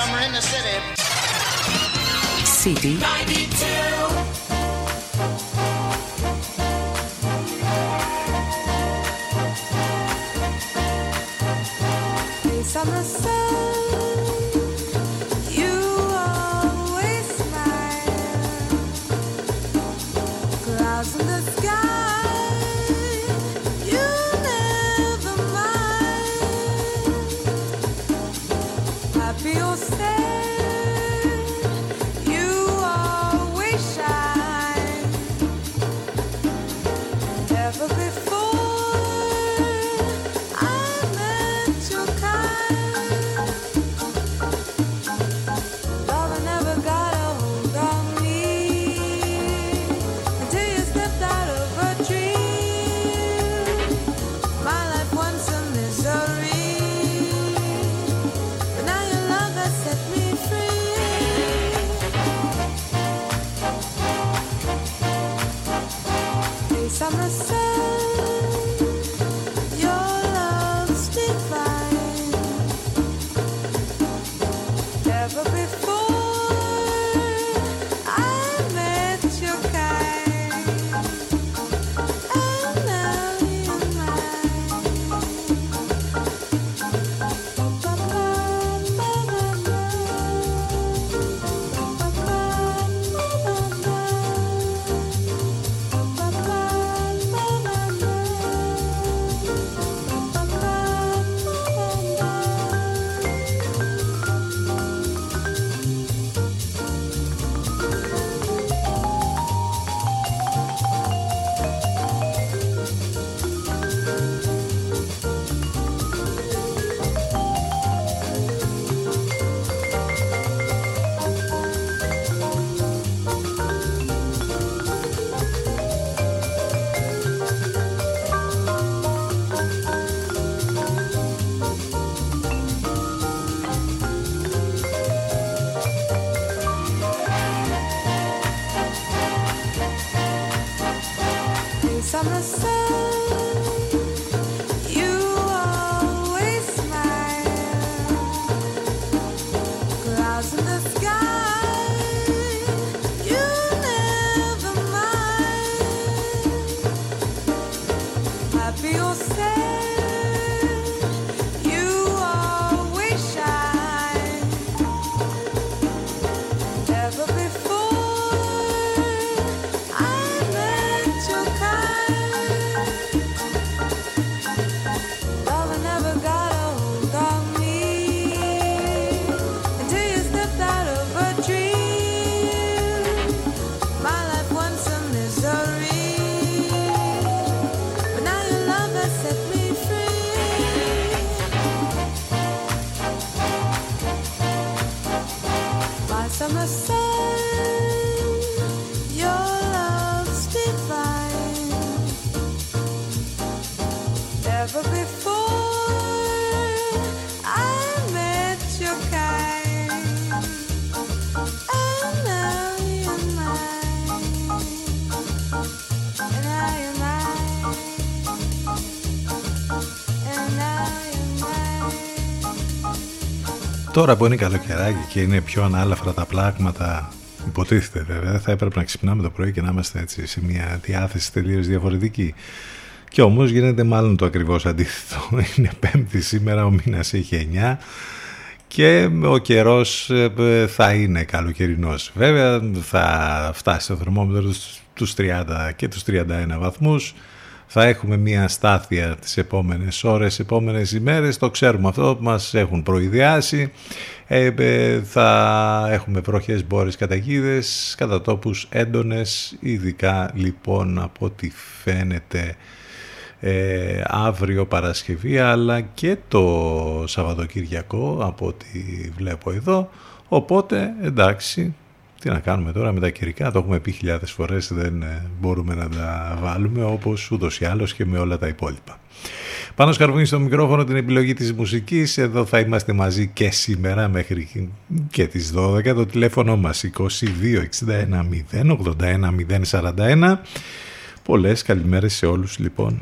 summer in the city. City 92. summer sun. Τώρα που είναι καλοκαιράκι και είναι πιο ανάλαφρα τα πλάγματα, υποτίθεται βέβαια, θα έπρεπε να ξυπνάμε το πρωί και να είμαστε έτσι σε μια διάθεση τελείως διαφορετική. Και όμως γίνεται μάλλον το ακριβώς αντίθετο. Είναι πέμπτη σήμερα, ο μήνας έχει 9 και ο καιρός ε, θα είναι καλοκαιρινός. Βέβαια θα φτάσει το θερμόμετρο τους 30 και τους 31 βαθμούς. Θα έχουμε μια στάθεια τις επόμενες ώρες, επόμενες ημέρες. Το ξέρουμε αυτό, μας έχουν προειδιάσει. Ε, ε, θα έχουμε βροχές, μπόρες, καταγίδες, κατά τόπους έντονες, ειδικά λοιπόν από ό,τι φαίνεται ε, αύριο Παρασκευή αλλά και το Σαββατοκυριακό από ό,τι βλέπω εδώ οπότε εντάξει τι να κάνουμε τώρα με τα καιρικά το έχουμε πει χιλιάδες φορές δεν ε, μπορούμε να τα βάλουμε όπως ούτως ή άλλως και με όλα τα υπόλοιπα. Πάνω σκαρβούνι στο μικρόφωνο την επιλογή της μουσικής. Εδώ θα είμαστε μαζί και σήμερα μέχρι και τις 12 το τηλέφωνο μας 22 61 0 81 041 Πολλές καλημέρες σε όλους λοιπόν.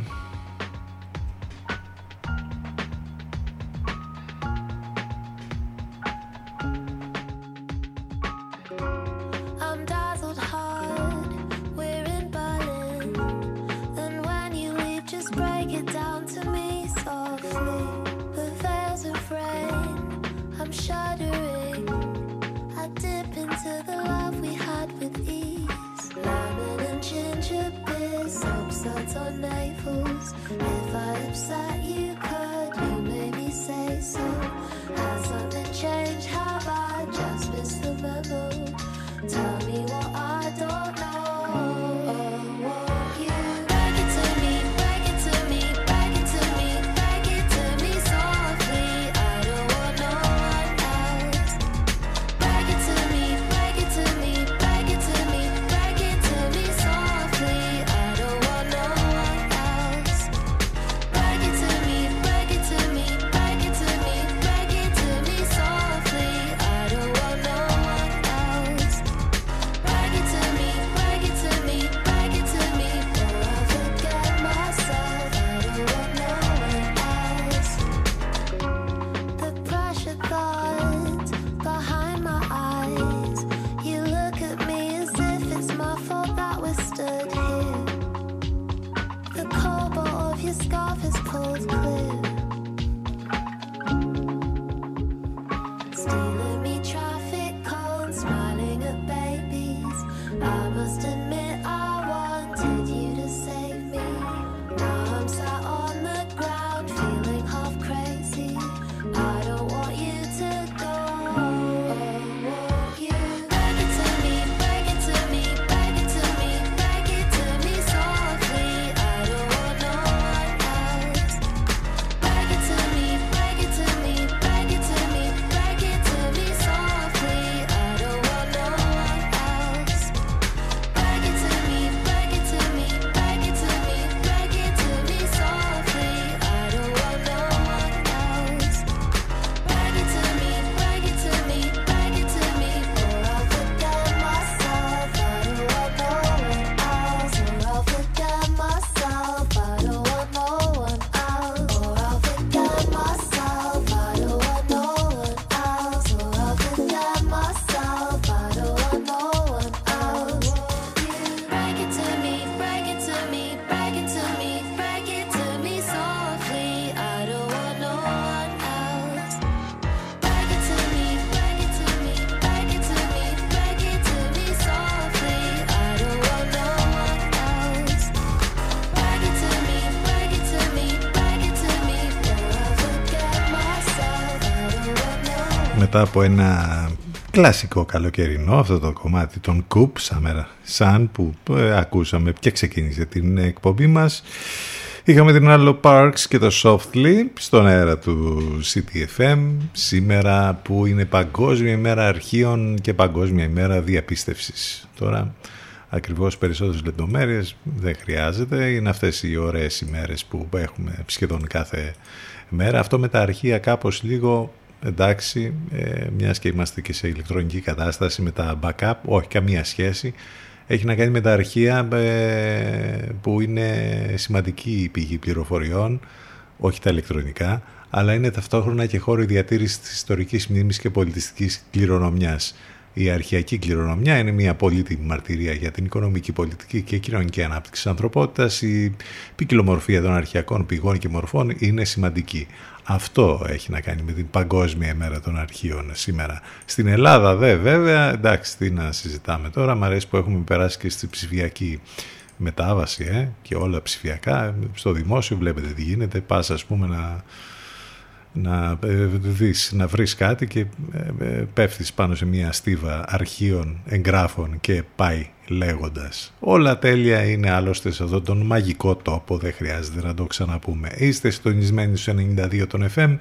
Μετά από ένα κλασικό καλοκαιρινό αυτό το κομμάτι των Coop Summer Sun που ε, ακούσαμε και ξεκίνησε την εκπομπή μας είχαμε την άλλο Parks και το Softly στον αέρα του CTFM σήμερα που είναι παγκόσμια ημέρα αρχείων και παγκόσμια ημέρα διαπίστευσης. Τώρα ακριβώς περισσότερες λεπτομέρειες δεν χρειάζεται. Είναι αυτές οι ωραίες ημέρες που έχουμε σχεδόν κάθε μέρα. Αυτό με τα αρχεία κάπως λίγο εντάξει, ε, μιας και είμαστε και σε ηλεκτρονική κατάσταση με τα backup, όχι καμία σχέση. Έχει να κάνει με τα αρχεία ε, που είναι σημαντική πηγή πληροφοριών, όχι τα ηλεκτρονικά, αλλά είναι ταυτόχρονα και χώρο διατήρησης της ιστορικής μνήμης και πολιτιστικής κληρονομιάς. Η αρχαιακή κληρονομιά είναι μια πολύτιμη μαρτυρία για την οικονομική, πολιτική και κοινωνική ανάπτυξη της ανθρωπότητας. Η ποικιλομορφία των αρχαιακών πηγών και μορφών είναι σημαντική. Αυτό έχει να κάνει με την Παγκόσμια ημέρα των αρχείων σήμερα. Στην Ελλάδα δε βέβαια, εντάξει τι να συζητάμε τώρα, μου αρέσει που έχουμε περάσει και στη ψηφιακή μετάβαση ε, και όλα ψηφιακά. Στο δημόσιο βλέπετε τι γίνεται, πας ας πούμε να να ε, δεις, να βρεις κάτι και ε, ε, πέφτεις πάνω σε μια στίβα αρχείων, εγγράφων και πάει λέγοντας. Όλα τέλεια είναι άλλωστε σε αυτόν τον μαγικό τόπο, δεν χρειάζεται να το ξαναπούμε. Είστε συντονισμένοι στους 92 των FM,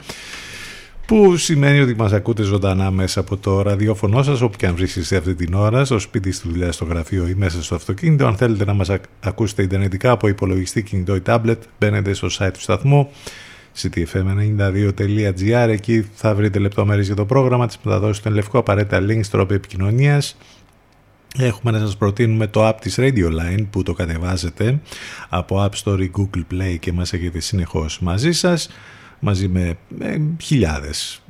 που σημαίνει ότι μας ακούτε ζωντανά μέσα από το ραδιόφωνο σας, όπου και αν βρίσκεστε αυτή την ώρα, στο σπίτι, στη δουλειά, στο γραφείο ή μέσα στο αυτοκίνητο. Αν θέλετε να μας ακούσετε ιντερνετικά από υπολογιστή, κινητό ή tablet, μπαίνετε στο site του σταθμού ctfm92.gr εκεί θα βρείτε λεπτομέρειες για το πρόγραμμα της. Μεταδόσης στον Λευκό απαραίτητα links τρόπο επικοινωνίας. Έχουμε να σας προτείνουμε το app της Radio Line που το κατεβάζετε από App Store ή Google Play και μας έχετε συνεχώς μαζί σας μαζί με ε, χιλιάδες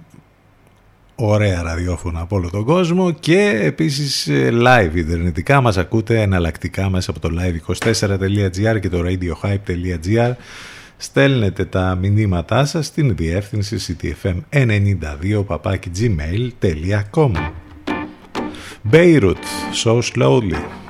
ωραία ραδιόφωνα από όλο τον κόσμο και επίσης ε, live ιντερνετικά μας ακούτε εναλλακτικά μέσα από το live24.gr και το radiohype.gr στέλνετε τα μηνύματά σας στην διεύθυνση ctfm92 gmail.com Beirut, so slowly.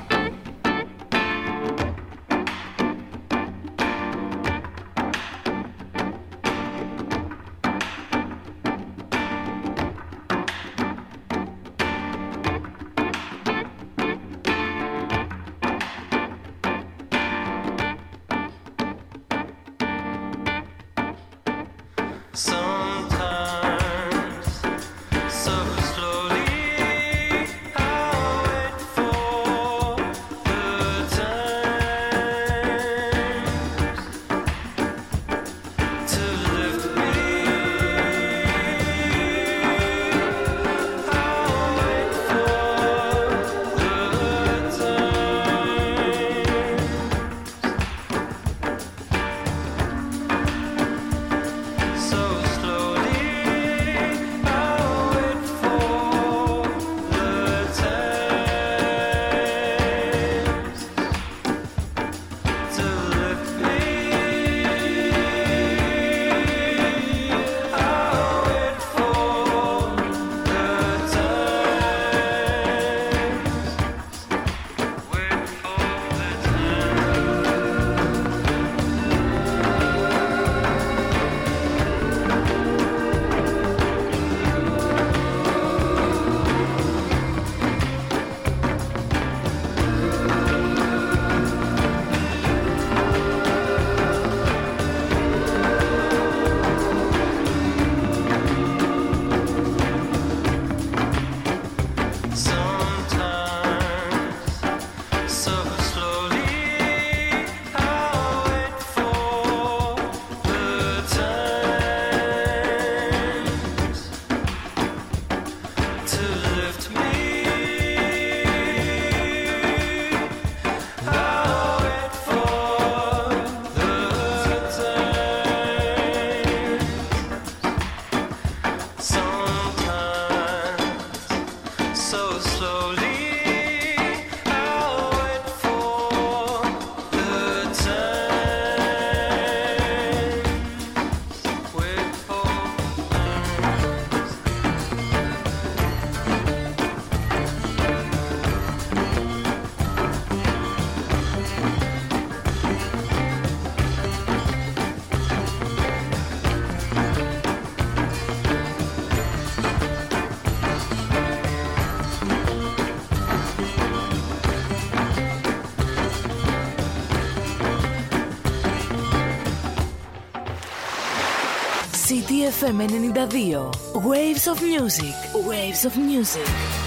CTFM 92. Waves of Music. Waves of Music.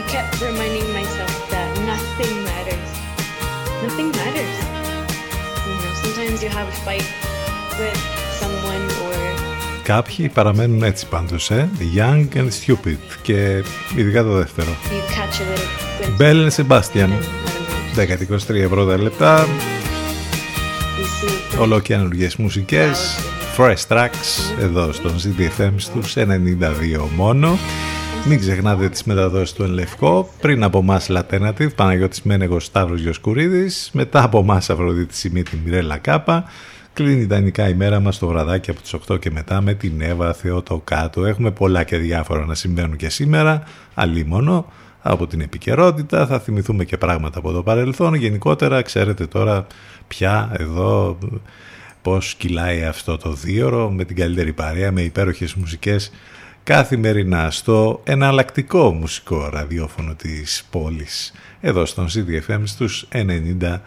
I kept reminding myself that nothing matters. Nothing matters. You know, sometimes you have a fight with someone or Κάποιοι παραμένουν έτσι πάντως, ε? Young and Stupid και ειδικά το δεύτερο. you catch a little glimpse. Bell and Sebastian, I don't know. 10-23 πρώτα λεπτά, You see it ολοκαινούργιες μουσικές, fresh tracks, εδώ στον ZDFM στους 92 μόνο. Μην ξεχνάτε τις μεταδόσεις του Ενλευκό. Πριν από εμάς Alternative, Παναγιώτης Μένεγος Σταύρος Γιοσκουρίδης. Μετά από εμάς Αφροδίτη Σιμίτη Μιρέλα Κάπα. Κλείνει ιδανικά η μέρα μας το βραδάκι από τις 8 και μετά με την Εύα Θεότο κάτω. Έχουμε πολλά και διάφορα να συμβαίνουν και σήμερα. Αλίμονο από την επικαιρότητα. Θα θυμηθούμε και πράγματα από το παρελθόν. Γενικότερα ξέρετε τώρα πια εδώ πώς κυλάει αυτό το δίωρο με την καλύτερη παρέα, με υπέροχες μουσικές καθημερινά στο εναλλακτικό μουσικό ραδιόφωνο της πόλης εδώ στον CDFM στους 92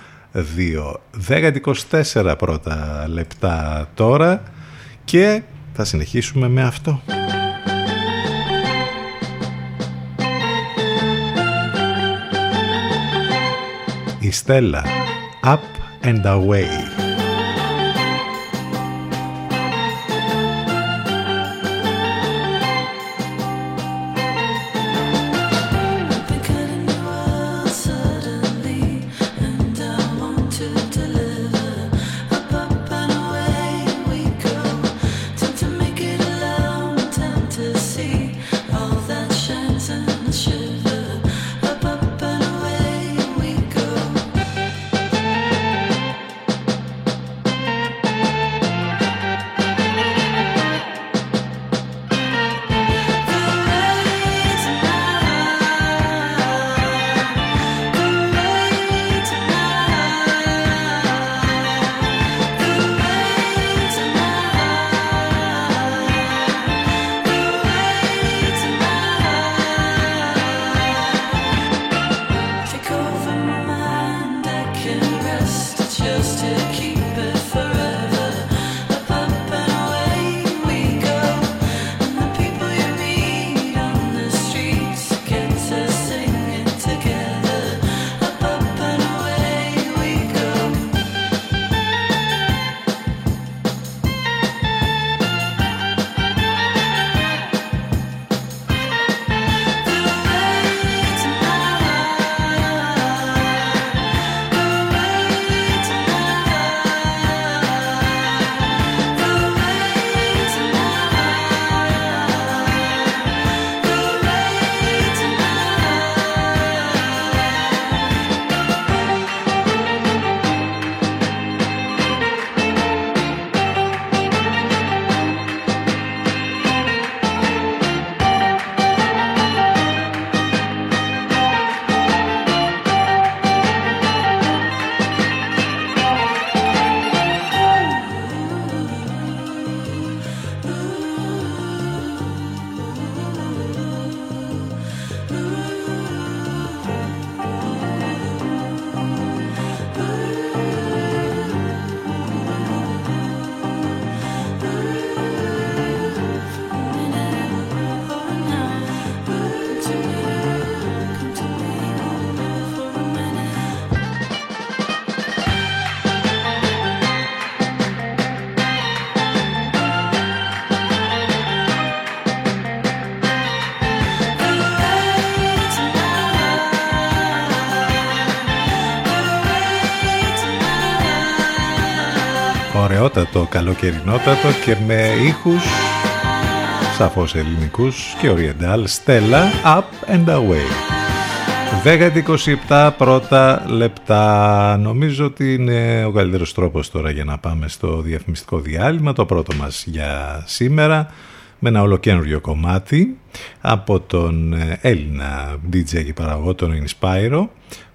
10-24 πρώτα λεπτά τώρα και θα συνεχίσουμε με αυτό. Η Στέλλα Up and Away ωραιότατο, καλοκαιρινότατο και με ήχους σαφώς ελληνικούς και oriental. Stella Up and Away. 10-27 πρώτα λεπτά. Νομίζω ότι είναι ο καλύτερος τρόπος τώρα για να πάμε στο διαφημιστικό διάλειμμα το πρώτο μας για σήμερα με ένα ολοκένουργιο κομμάτι από τον Έλληνα DJ και παραγωγό τον Inspiro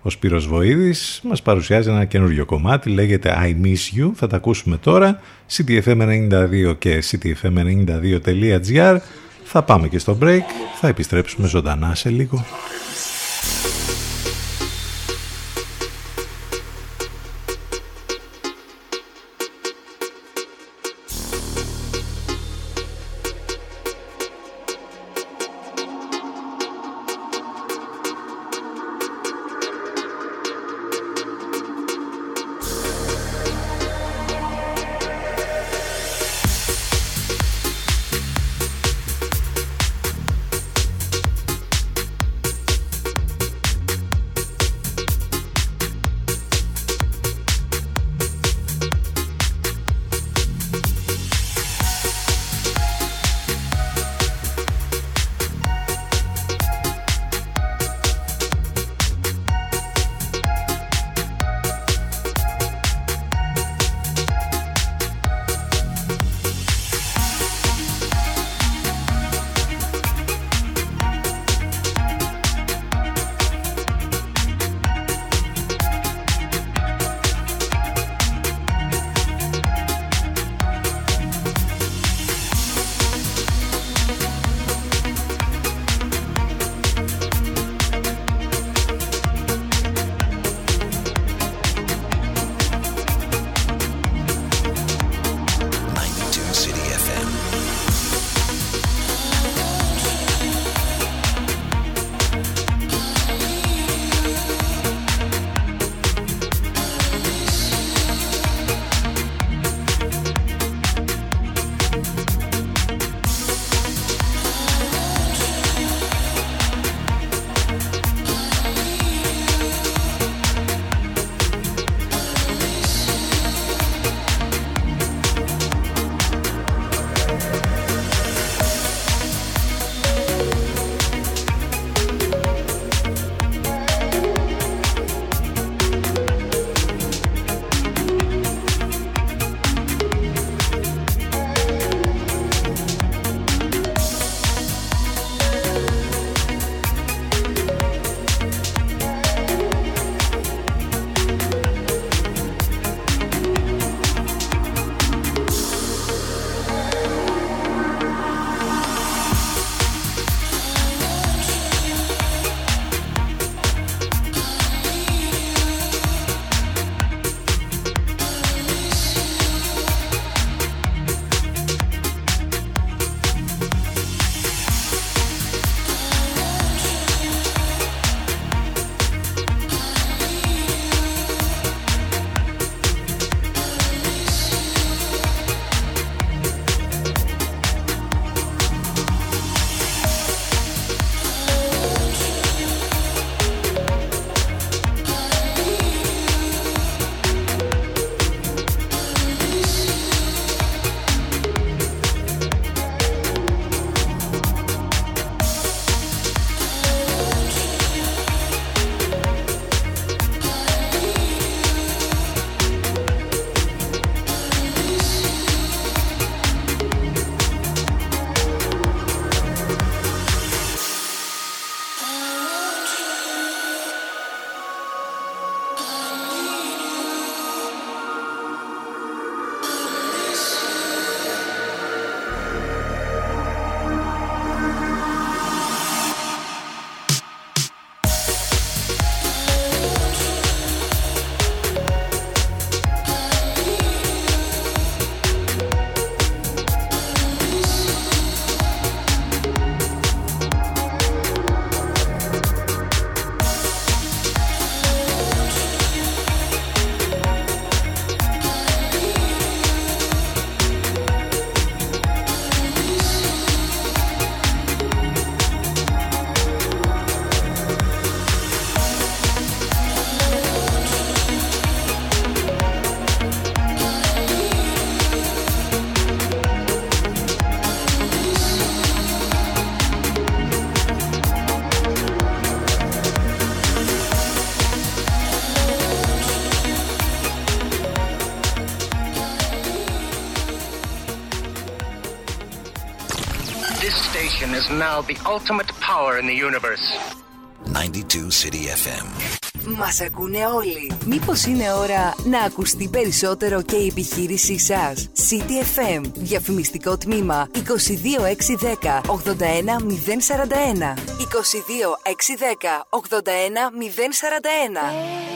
ο Σπύρος Βοήδης μας παρουσιάζει ένα καινούριο κομμάτι, λέγεται I Miss You, θα τα ακούσουμε τώρα, ctfm92 και ctfm92.gr. Θα πάμε και στο break, θα επιστρέψουμε ζωντανά σε λίγο. Is now the ultimate power in the universe. 92 City FM. Μας ακούνε όλοι. Μήπως είναι ώρα να ακουστεί περισσότερο και η επιχείρησή σας; City FM. Διαφημιστικό τμήμα 22610 81041. 22610 81041.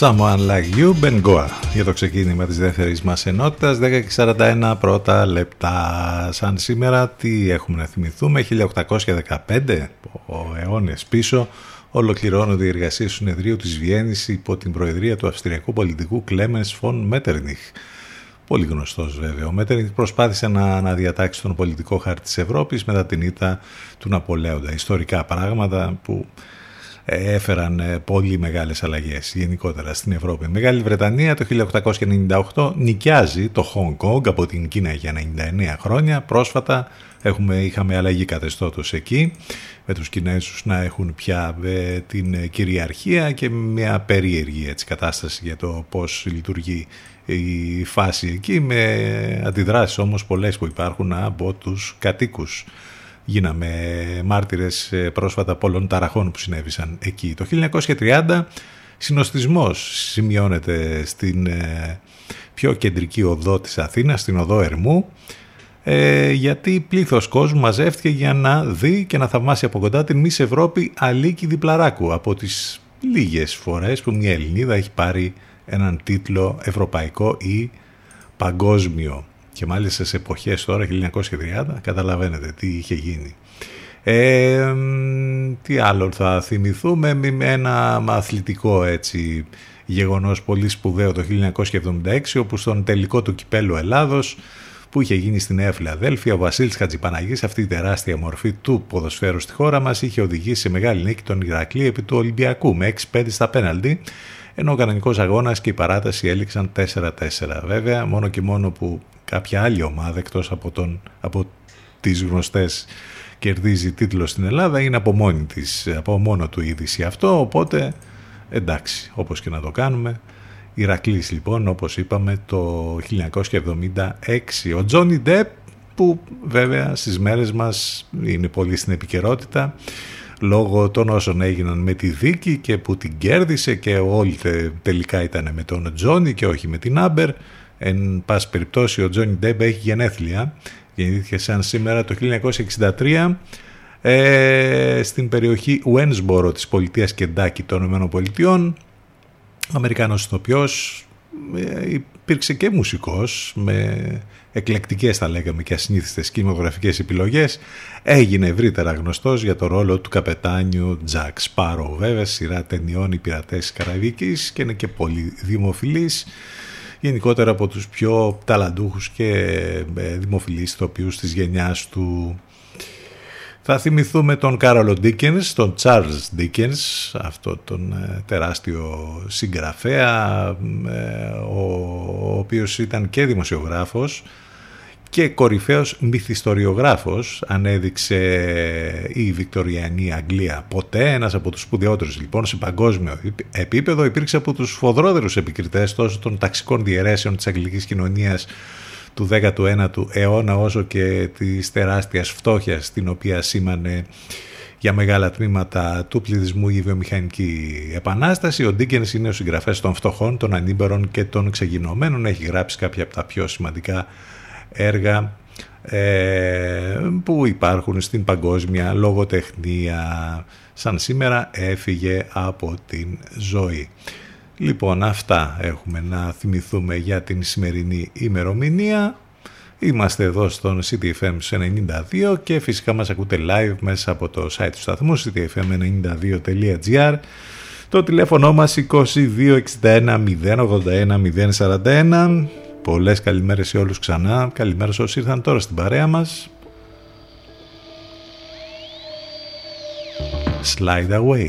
Someone Like You, Ben Goa, για το ξεκίνημα της δεύτερης μας ενότητας, 10 και 41 πρώτα λεπτά. Σαν σήμερα, τι έχουμε να θυμηθούμε, 1815, ο αιώνες πίσω, ολοκληρώνονται οι εργασίες του συνεδρίου της Βιέννης υπό την προεδρία του αυστριακού πολιτικού Κλέμενς Φον Μέτερνιχ. Πολύ γνωστός βέβαια. Ο Μέτερνιχ προσπάθησε να αναδιατάξει τον πολιτικό χάρτη της Ευρώπης μετά την ήττα του Ναπολέοντα. Ιστορικά πράγματα που έφεραν ε, πολύ μεγάλες αλλαγές γενικότερα στην Ευρώπη. Η Μεγάλη Βρετανία το 1898 νοικιάζει το Hong Kong από την Κίνα για 99 χρόνια. Πρόσφατα έχουμε, είχαμε αλλαγή καθεστώτος εκεί με τους Κινέζους να έχουν πια ε, την κυριαρχία και μια περίεργη έτσι, κατάσταση για το πώς λειτουργεί η φάση εκεί με αντιδράσεις όμως πολλές που υπάρχουν από τους κατοίκους γίναμε μάρτυρες ε, πρόσφατα πολλών ταραχών που συνέβησαν εκεί. Το 1930 συνοστισμός σημειώνεται στην ε, πιο κεντρική οδό της Αθήνας, στην οδό Ερμού, ε, γιατί πλήθος κόσμου μαζεύτηκε για να δει και να θαυμάσει από κοντά την Μης Ευρώπη Αλίκη Διπλαράκου από τις λίγες φορές που μια Ελληνίδα έχει πάρει έναν τίτλο ευρωπαϊκό ή παγκόσμιο και μάλιστα σε εποχές τώρα 1930 καταλαβαίνετε τι είχε γίνει. Ε, τι άλλο θα θυμηθούμε με ένα αθλητικό έτσι γεγονός πολύ σπουδαίο το 1976 όπου στον τελικό του κυπέλου Ελλάδος που είχε γίνει στη Νέα Φιλαδέλφια, ο Βασίλης Χατζηπαναγής, αυτή η τεράστια μορφή του ποδοσφαίρου στη χώρα μας, είχε οδηγήσει σε μεγάλη νίκη τον Ηρακλή επί του Ολυμπιακού με 6-5 στα πέναλτι, ενώ ο κανονικός αγώνας και η παράταση έληξαν 4-4. Βέβαια, μόνο και μόνο που κάποια άλλη ομάδα εκτός από, τον, από τις γνωστές κερδίζει τίτλο στην Ελλάδα είναι από, μόνη της, από μόνο του είδηση αυτό, οπότε εντάξει, όπως και να το κάνουμε. Ηρακλής λοιπόν, όπως είπαμε, το 1976. Ο Τζόνι Ντεπ, που βέβαια στις μέρες μας είναι πολύ στην επικαιρότητα, λόγω των όσων έγιναν με τη δίκη και που την κέρδισε και όλοι τελικά ήταν με τον Τζόνι και όχι με την Άμπερ. Εν πάση περιπτώσει ο Τζόνι Ντεπ έχει γενέθλια γεννήθηκε σαν σήμερα το 1963 ε, στην περιοχή Ουένσμπορο της πολιτείας Κεντάκη των ΗΠΑ. Αμερικάνος ηθοποιός, ε, υπήρξε και μουσικός με εκλεκτικές θα λέγαμε και ασυνήθιστες κινηματογραφικές επιλογές έγινε ευρύτερα γνωστός για το ρόλο του καπετάνιου Τζακ Σπάρο βέβαια σειρά ταινιών οι πειρατές Καραβίκης και είναι και πολύ δημοφιλής γενικότερα από τους πιο ταλαντούχους και ε, δημοφιλείς ηθοποιούς της γενιάς του. Θα θυμηθούμε τον Κάρολο Ντίκενς, τον Charles Dickens, αυτό τον ε, τεράστιο συγγραφέα, ε, ο οποίος ήταν και δημοσιογράφος και κορυφαίος μυθιστοριογράφος. Ανέδειξε η Βικτοριανή Αγγλία ποτέ ένας από τους σπουδαιότερους λοιπόν σε παγκόσμιο επίπεδο. Υπήρξε από τους φοδρότερους επικριτές τόσο των ταξικών διαιρέσεων της αγγλικής κοινωνίας του 19ου αιώνα όσο και της τεράστιας φτώχειας την οποία σήμανε για μεγάλα τμήματα του πληθυσμού η βιομηχανική επανάσταση. Ο Ντίκενς είναι ο συγγραφέας των φτωχών, των ανήμπερων και των ξεγινωμένων. Έχει γράψει κάποια από τα πιο σημαντικά έργα ε, που υπάρχουν στην παγκόσμια λογοτεχνία σαν σήμερα έφυγε από την ζωή. Λοιπόν αυτά έχουμε να θυμηθούμε για την σημερινή ημερομηνία. Είμαστε εδώ στον CTFM 92 και φυσικά μας ακούτε live μέσα από το site του σταθμού ctfm92.gr το τηλέφωνο μας 2261 081 041 Πολλές καλημέρες σε όλους ξανά. Καλημέρα σε όσοι ήρθαν τώρα στην παρέα μας. Slide away.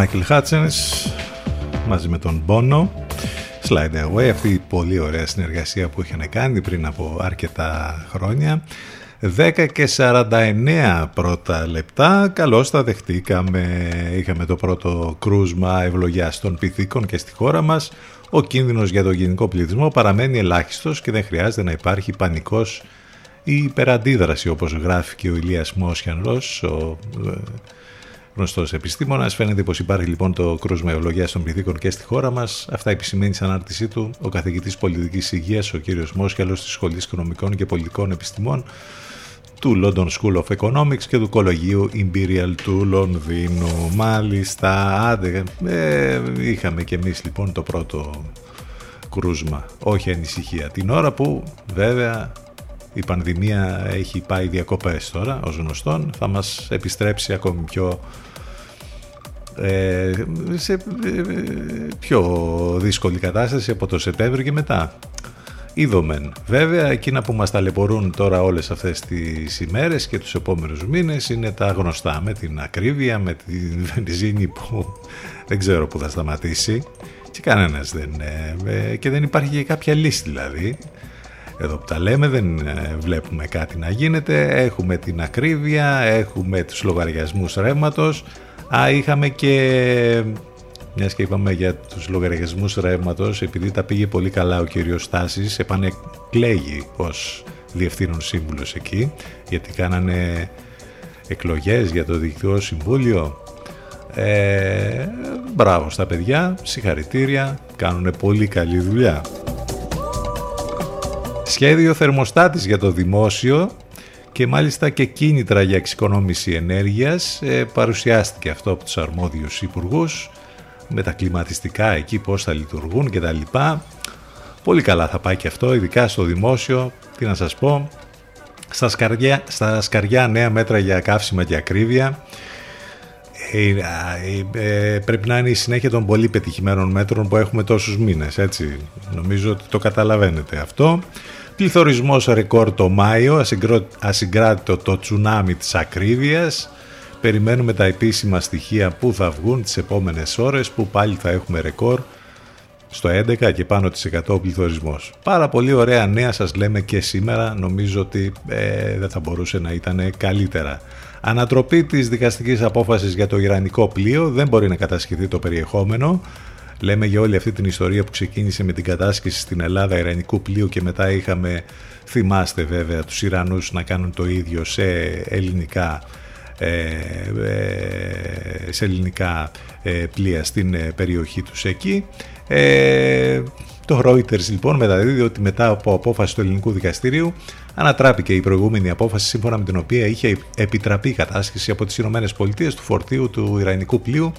Michael Hutchins μαζί με τον Bono Slide Away αυτή η πολύ ωραία συνεργασία που είχαν κάνει πριν από αρκετά χρόνια. 10 και 49 πρώτα λεπτά. Καλώς τα δεχτήκαμε. Είχαμε το πρώτο κρούσμα ευλογιά των πυθίκων και στη χώρα μας. Ο κίνδυνος για τον γενικό πληθυσμό παραμένει ελάχιστος και δεν χρειάζεται να υπάρχει πανικός ή υπεραντίδραση όπως γράφει και ο Ηλίας Μόσιανλος ο ε, γνωστός επιστήμονας. Φαίνεται πως υπάρχει λοιπόν το κρούσμα ευλογία των πυθίκων και στη χώρα μας. Αυτά επισημαίνει στην ανάρτησή του ο καθηγητής πολιτικής υγείας, ο κ. Μόσχαλο της Σχολής Οικονομικών και Πολιτικών Επιστημών του London School of Economics και του Κολογίου Imperial του Λονδίνου. Μάλιστα, άντε, ε, είχαμε και εμείς λοιπόν το πρώτο κρούσμα. Όχι ανησυχία. Την ώρα που βέβαια η πανδημία έχει πάει διακοπές τώρα, ως γνωστόν, θα μας επιστρέψει ακόμη πιο ε, σε ε, πιο δύσκολη κατάσταση από το Σεπτέμβριο και μετά. Είδομεν. Βέβαια, εκείνα που μας ταλαιπωρούν τώρα όλες αυτές τις ημέρες και τους επόμενους μήνες είναι τα γνωστά με την ακρίβεια, με την βενζίνη που δεν ξέρω που θα σταματήσει και κανένας δεν... Ε, και δεν υπάρχει και κάποια λύση δηλαδή. Εδώ που τα λέμε δεν ε, βλέπουμε κάτι να γίνεται, έχουμε την ακρίβεια, έχουμε τους λογαριασμούς ρεύματος, α, είχαμε και μιας και είπαμε για τους λογαριασμούς ρεύματος, επειδή τα πήγε πολύ καλά ο κύριος Στάσης, επανεκλέγει ως διευθύνων σύμβουλος εκεί, γιατί κάνανε εκλογές για το Δικτυό Συμβούλιο. Ε, μπράβο στα παιδιά, συγχαρητήρια, κάνουν πολύ καλή δουλειά. Σχέδιο θερμοστάτης για το δημόσιο και μάλιστα και κίνητρα για εξοικονόμηση ενέργειας ε, παρουσιάστηκε αυτό από τους αρμόδιους υπουργούς με τα κλιματιστικά εκεί πώς θα λειτουργούν και τα λοιπά. Πολύ καλά θα πάει και αυτό, ειδικά στο δημόσιο, τι να σας πω. Στα σκαριά, στα σκαριά νέα μέτρα για καύσιμα και ακρίβεια. Ε, ε, πρέπει να είναι η συνέχεια των πολύ πετυχημένων μέτρων που έχουμε τόσους μήνες, έτσι. Νομίζω ότι το καταλαβαίνετε αυτό. Πληθωρισμός ρεκόρ το Μάιο, ασυγκράτητο το τσουνάμι της ακρίβειας. Περιμένουμε τα επίσημα στοιχεία που θα βγουν τις επόμενες ώρες που πάλι θα έχουμε ρεκόρ στο 11 και πάνω της 100 πληθωρισμός. Πάρα πολύ ωραία νέα σας λέμε και σήμερα, νομίζω ότι ε, δεν θα μπορούσε να ήταν καλύτερα. Ανατροπή της δικαστικής απόφασης για το Ιρανικό πλοίο, δεν μπορεί να κατασχεθεί το περιεχόμενο. Λέμε για όλη αυτή την ιστορία που ξεκίνησε με την κατάσχεση στην Ελλάδα Ιρανικού πλοίου και μετά είχαμε, θυμάστε βέβαια, τους Ιρανούς να κάνουν το ίδιο σε ελληνικά ε, ε, σε ελληνικά ε, πλοία στην περιοχή τους εκεί. Το Reuters λοιπόν μεταδίδει ότι μετά από απόφαση του ελληνικού δικαστηρίου ανατράπηκε η προηγούμενη απόφαση σύμφωνα με την οποία είχε επιτραπεί η κατάσχεση από τις Ηνωμένες Πολιτείες του φορτίου του Ιρανικού πλοίου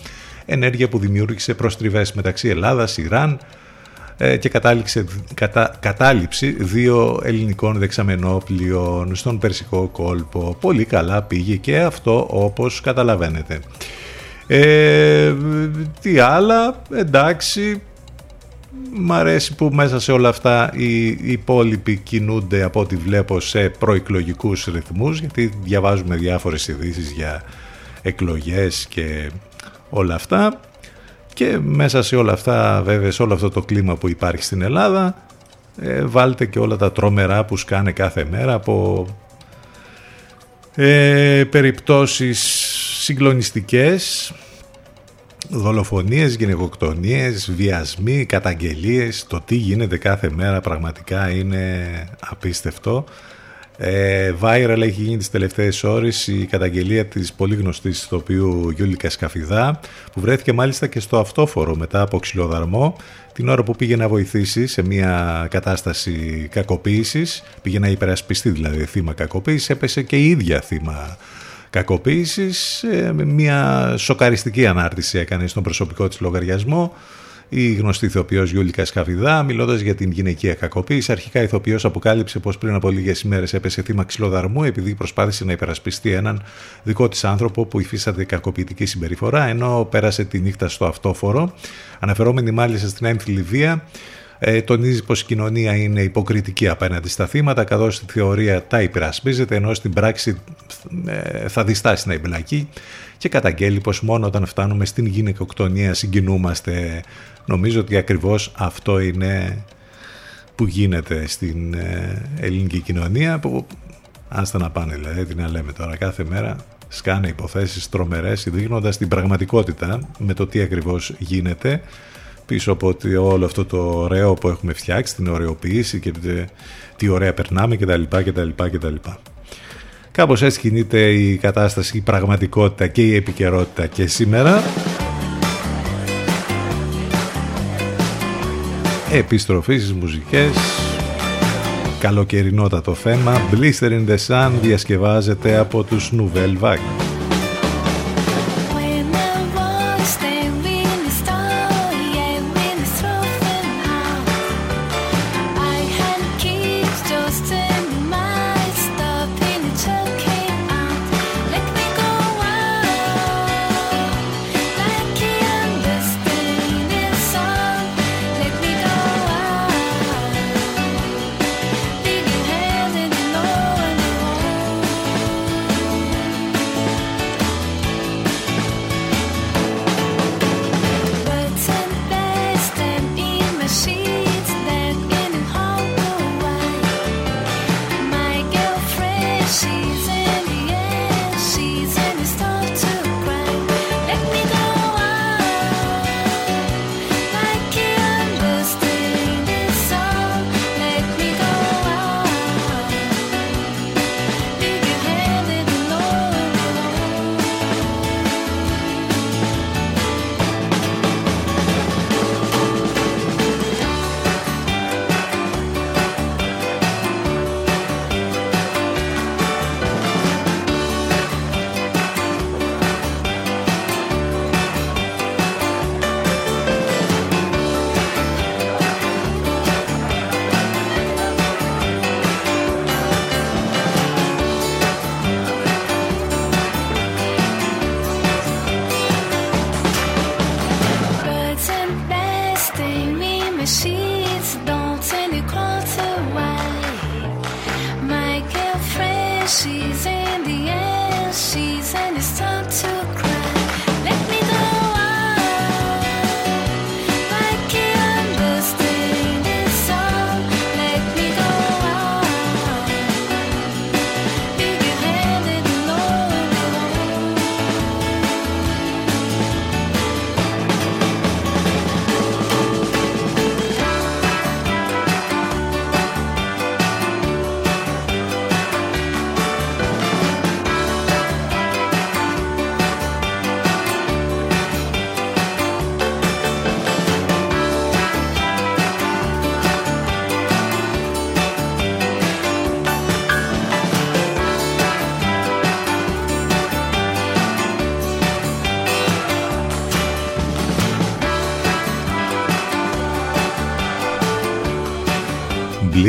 ενέργεια που δημιούργησε προστριβές μεταξύ Ελλάδας, Ιράν, ε, και κατάληξε, κατα, κατάληψη δύο ελληνικών δεξαμενόπλοιων στον Περσικό κόλπο. Πολύ καλά πήγε και αυτό όπως καταλαβαίνετε. Ε, τι άλλα, εντάξει, μ' αρέσει που μέσα σε όλα αυτά οι υπόλοιποι κινούνται από ό,τι βλέπω σε προεκλογικούς ρυθμούς γιατί διαβάζουμε διάφορες ειδήσεις για εκλογές και όλα αυτά και μέσα σε όλα αυτά, βέβαια, σε όλο αυτό το κλίμα που υπάρχει στην Ελλάδα, ε, βάλτε και όλα τα τρόμερα που σκάνε κάθε μέρα από ε, περιπτώσεις συγκλονιστικές, δολοφονίες, γυναικοκτονίες, βιασμοί, καταγγελίες, το τι γίνεται κάθε μέρα πραγματικά είναι απίστευτο. Ε, viral έχει γίνει τις τελευταίες ώρες η καταγγελία της πολύ γνωστής ηθοποιού Γιούλικα Σκαφιδά που βρέθηκε μάλιστα και στο αυτόφορο μετά από ξυλοδαρμό την ώρα που πήγε να βοηθήσει σε μια κατάσταση κακοποίησης. Πήγε να υπερασπιστεί δηλαδή θύμα κακοποίησης. Έπεσε και η ίδια θύμα κακοποίησης. Ε, μια σοκαριστική ανάρτηση έκανε στον προσωπικό της λογαριασμό η γνωστή ηθοποιός Γιούλικα Σκαβιδά, μιλώντας για την γυναικεία κακοποίηση, αρχικά η ηθοποιός αποκάλυψε πως πριν από λίγες ημέρες έπεσε θύμα ξυλοδαρμού επειδή προσπάθησε να υπερασπιστεί έναν δικό της άνθρωπο που υφίσταται κακοποιητική συμπεριφορά, ενώ πέρασε τη νύχτα στο αυτόφορο. Αναφερόμενη μάλιστα στην έμφυλη βία, Ε, τονίζει πως η κοινωνία είναι υποκριτική απέναντι στα θύματα καθώς στη θεωρία τα υπερασπίζεται ενώ στην πράξη ε, θα διστάσει να εμπλακεί και καταγγέλει πως μόνο όταν φτάνουμε στην γυναικοκτονία συγκινούμαστε. Νομίζω ότι ακριβώς αυτό είναι που γίνεται στην ε, ελληνική κοινωνία που άστα να πάνε δηλαδή τι να λέμε τώρα κάθε μέρα σκάνε υποθέσεις τρομερές δείχνοντας την πραγματικότητα με το τι ακριβώς γίνεται πίσω από όλο αυτό το ωραίο που έχουμε φτιάξει, την ωραιοποίηση και τι ωραία περνάμε κτλ. κτλ, κτλ. Κάπως έτσι κινείται η κατάσταση, η πραγματικότητα και η επικαιρότητα και σήμερα. Επιστροφής στις μουσικές. Καλοκαιρινότατο θέμα. Blister in the Sun διασκευάζεται από τους Nouvelle Vague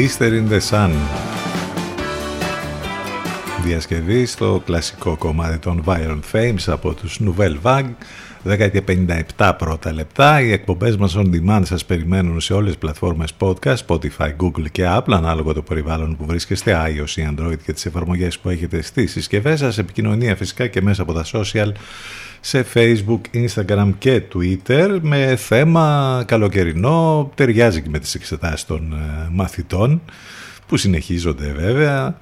Blister in the Sun. Διασκευή στο κλασικό κομμάτι των Violent Fames από τους Nouvelle Vague. 10 και 57 πρώτα λεπτά. Οι εκπομπές μας on demand σας περιμένουν σε όλες τις πλατφόρμες podcast Spotify, Google και Apple ανάλογα το περιβάλλον που βρίσκεστε iOS ή Android και τις εφαρμογές που έχετε στις συσκευές σας επικοινωνία φυσικά και μέσα από τα social σε Facebook, Instagram και Twitter με θέμα καλοκαιρινό, ταιριάζει και με τις εξετάσεις των ε, μαθητών που συνεχίζονται βέβαια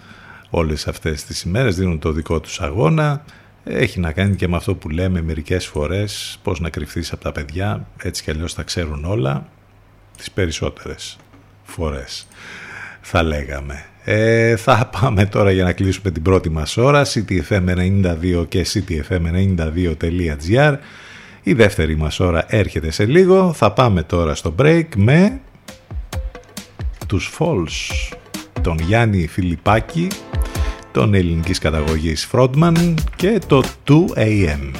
όλες αυτές τις ημέρες, δίνουν το δικό τους αγώνα. Έχει να κάνει και με αυτό που λέμε μερικές φορές, πώς να κρυφθείς από τα παιδιά, έτσι κι αλλιώς τα ξέρουν όλα, τις περισσότερες φορές θα λέγαμε. Ε, θα πάμε τώρα για να κλείσουμε την πρώτη μας ώρα. ctfm92 και ctfm92.gr η δεύτερη μας ώρα έρχεται σε λίγο. Θα πάμε τώρα στο break με τους Falls τον Γιάννη Φιλιππάκη τον ελληνικής καταγωγής Frontman και το 2AM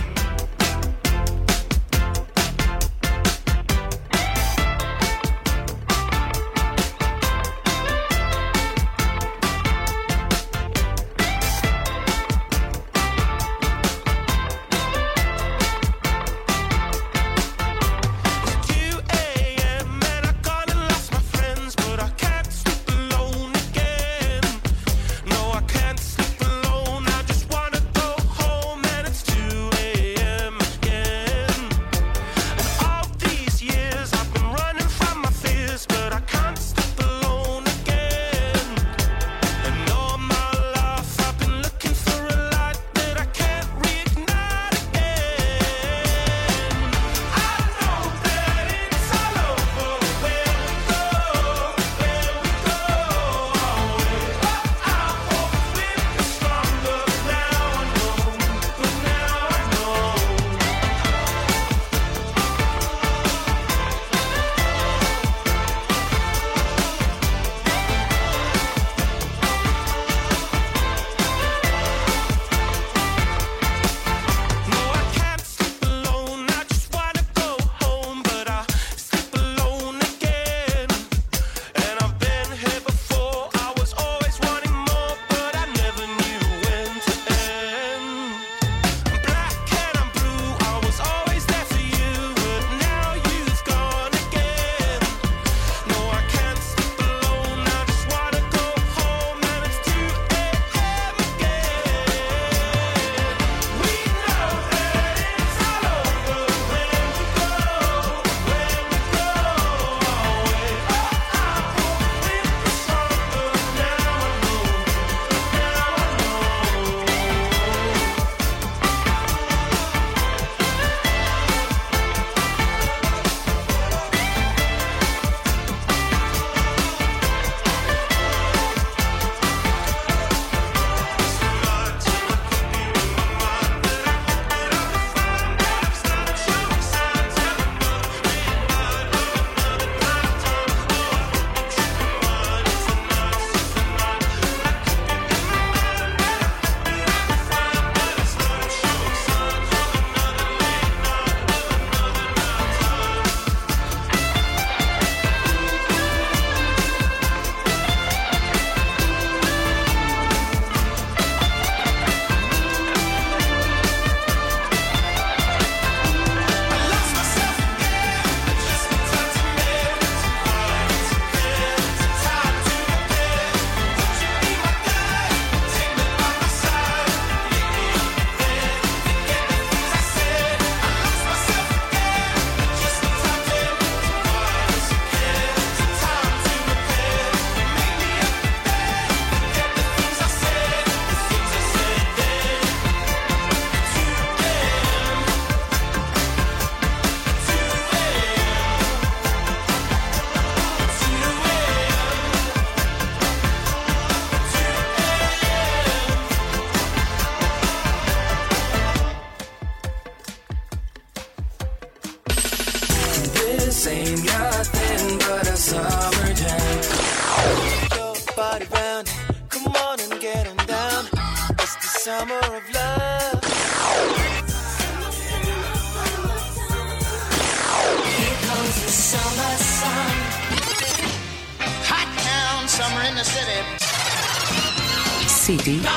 City. 92.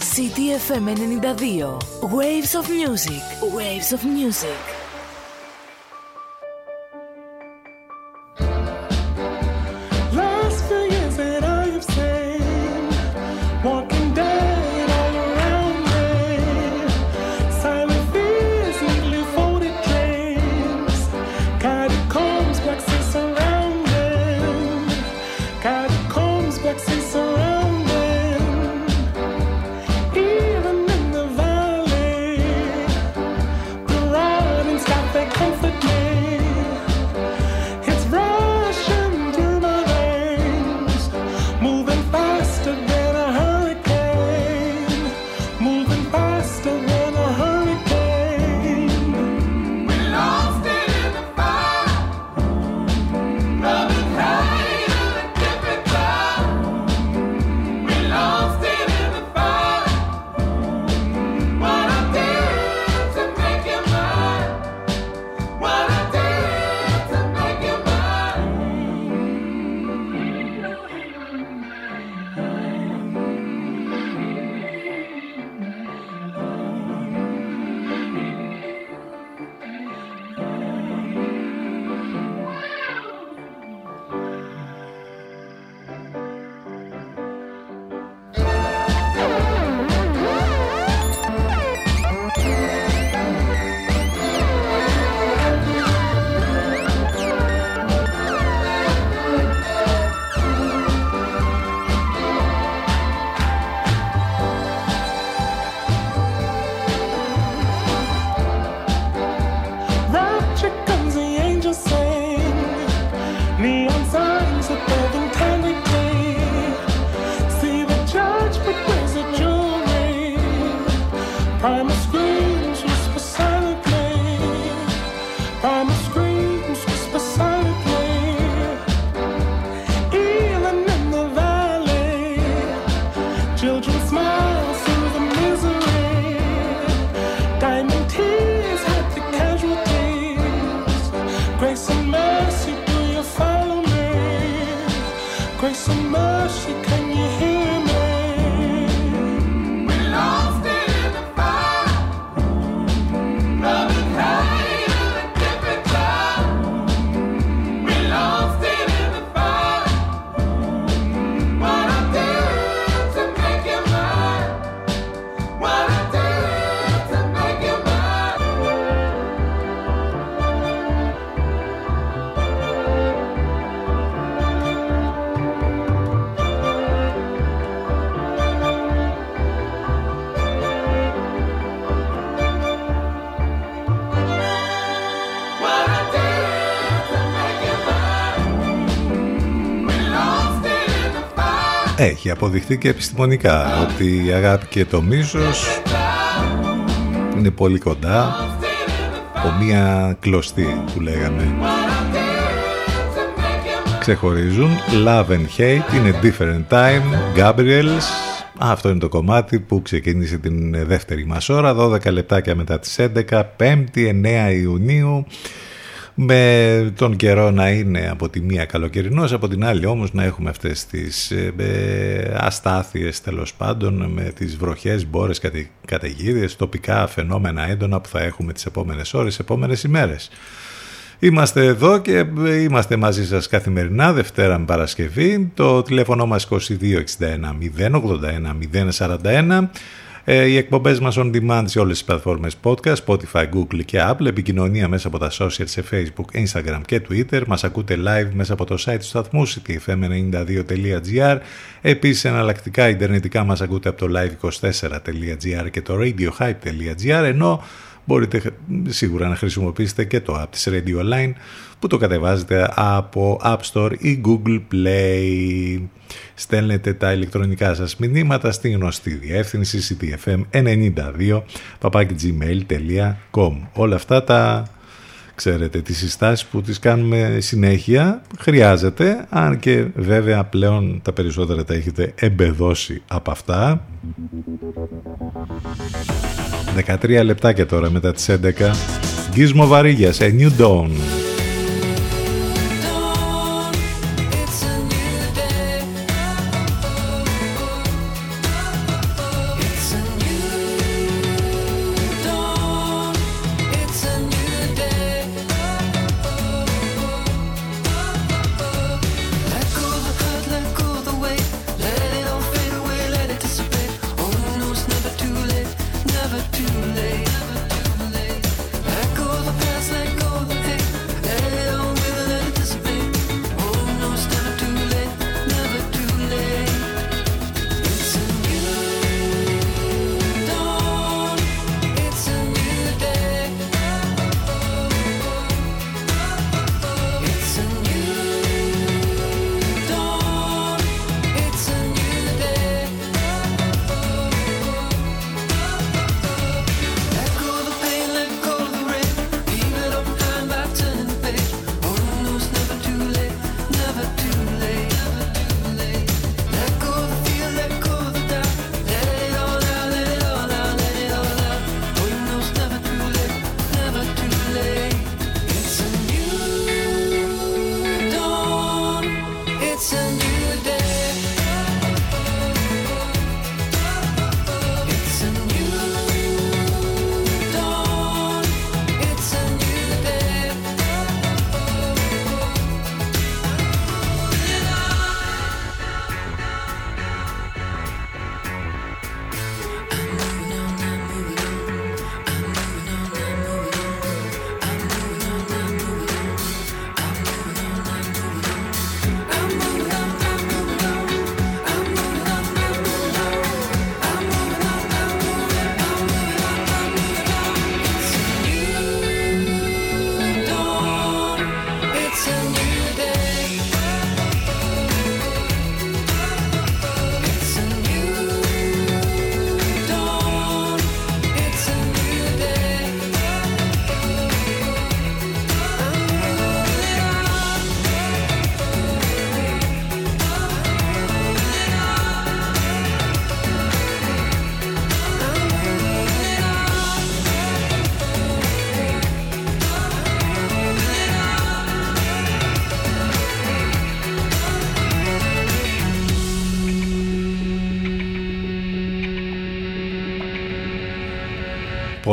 City FM 92 Waves of Music. Waves of Music αποδειχθεί και επιστημονικά ότι η αγάπη και το μίσος είναι πολύ κοντά από μία κλωστή που λέγαμε. Ξεχωρίζουν Love and Hate είναι Different Time Gabriels αυτό είναι το κομμάτι που ξεκίνησε την δεύτερη μας ώρα 12 λεπτάκια μετά τις 11 5η 9 Ιουνίου με τον καιρό να είναι από τη μία καλοκαιρινός, από την άλλη όμως να έχουμε αυτές τις ε, ε, αστάθειες τέλος πάντων με τις βροχές, μπόρες, κατε, καταιγίδες, τοπικά φαινόμενα έντονα που θα έχουμε τις επόμενες ώρες, επόμενες ημέρες. Είμαστε εδώ και είμαστε μαζί σας καθημερινά, Δευτέρα με Παρασκευή. Το τηλέφωνο μας 2261 081 041. Ε, οι εκπομπές μας on demand σε όλες τις πλατφόρμες podcast, Spotify, Google και Apple. Επικοινωνία μέσα από τα social σε Facebook, Instagram και Twitter. Μας ακούτε live μέσα από το site του σταθμού ctfm92.gr. Επίσης εναλλακτικά ιντερνετικά μας ακούτε από το live24.gr και το radiohype.gr ενώ μπορείτε σίγουρα να χρησιμοποιήσετε και το app της Radio Line που το κατεβάζετε από App Store ή Google Play. Στέλνετε τα ηλεκτρονικά σας μηνύματα στη γνωστή διεύθυνση ctfm92 papakigmail.com Όλα αυτά τα ξέρετε τις συστάσεις που τις κάνουμε συνέχεια χρειάζεται αν και βέβαια πλέον τα περισσότερα τα έχετε εμπεδώσει από αυτά. 13 λεπτάκια τώρα μετά τις 11 Γκίσμο Βαρύγιας A New Dawn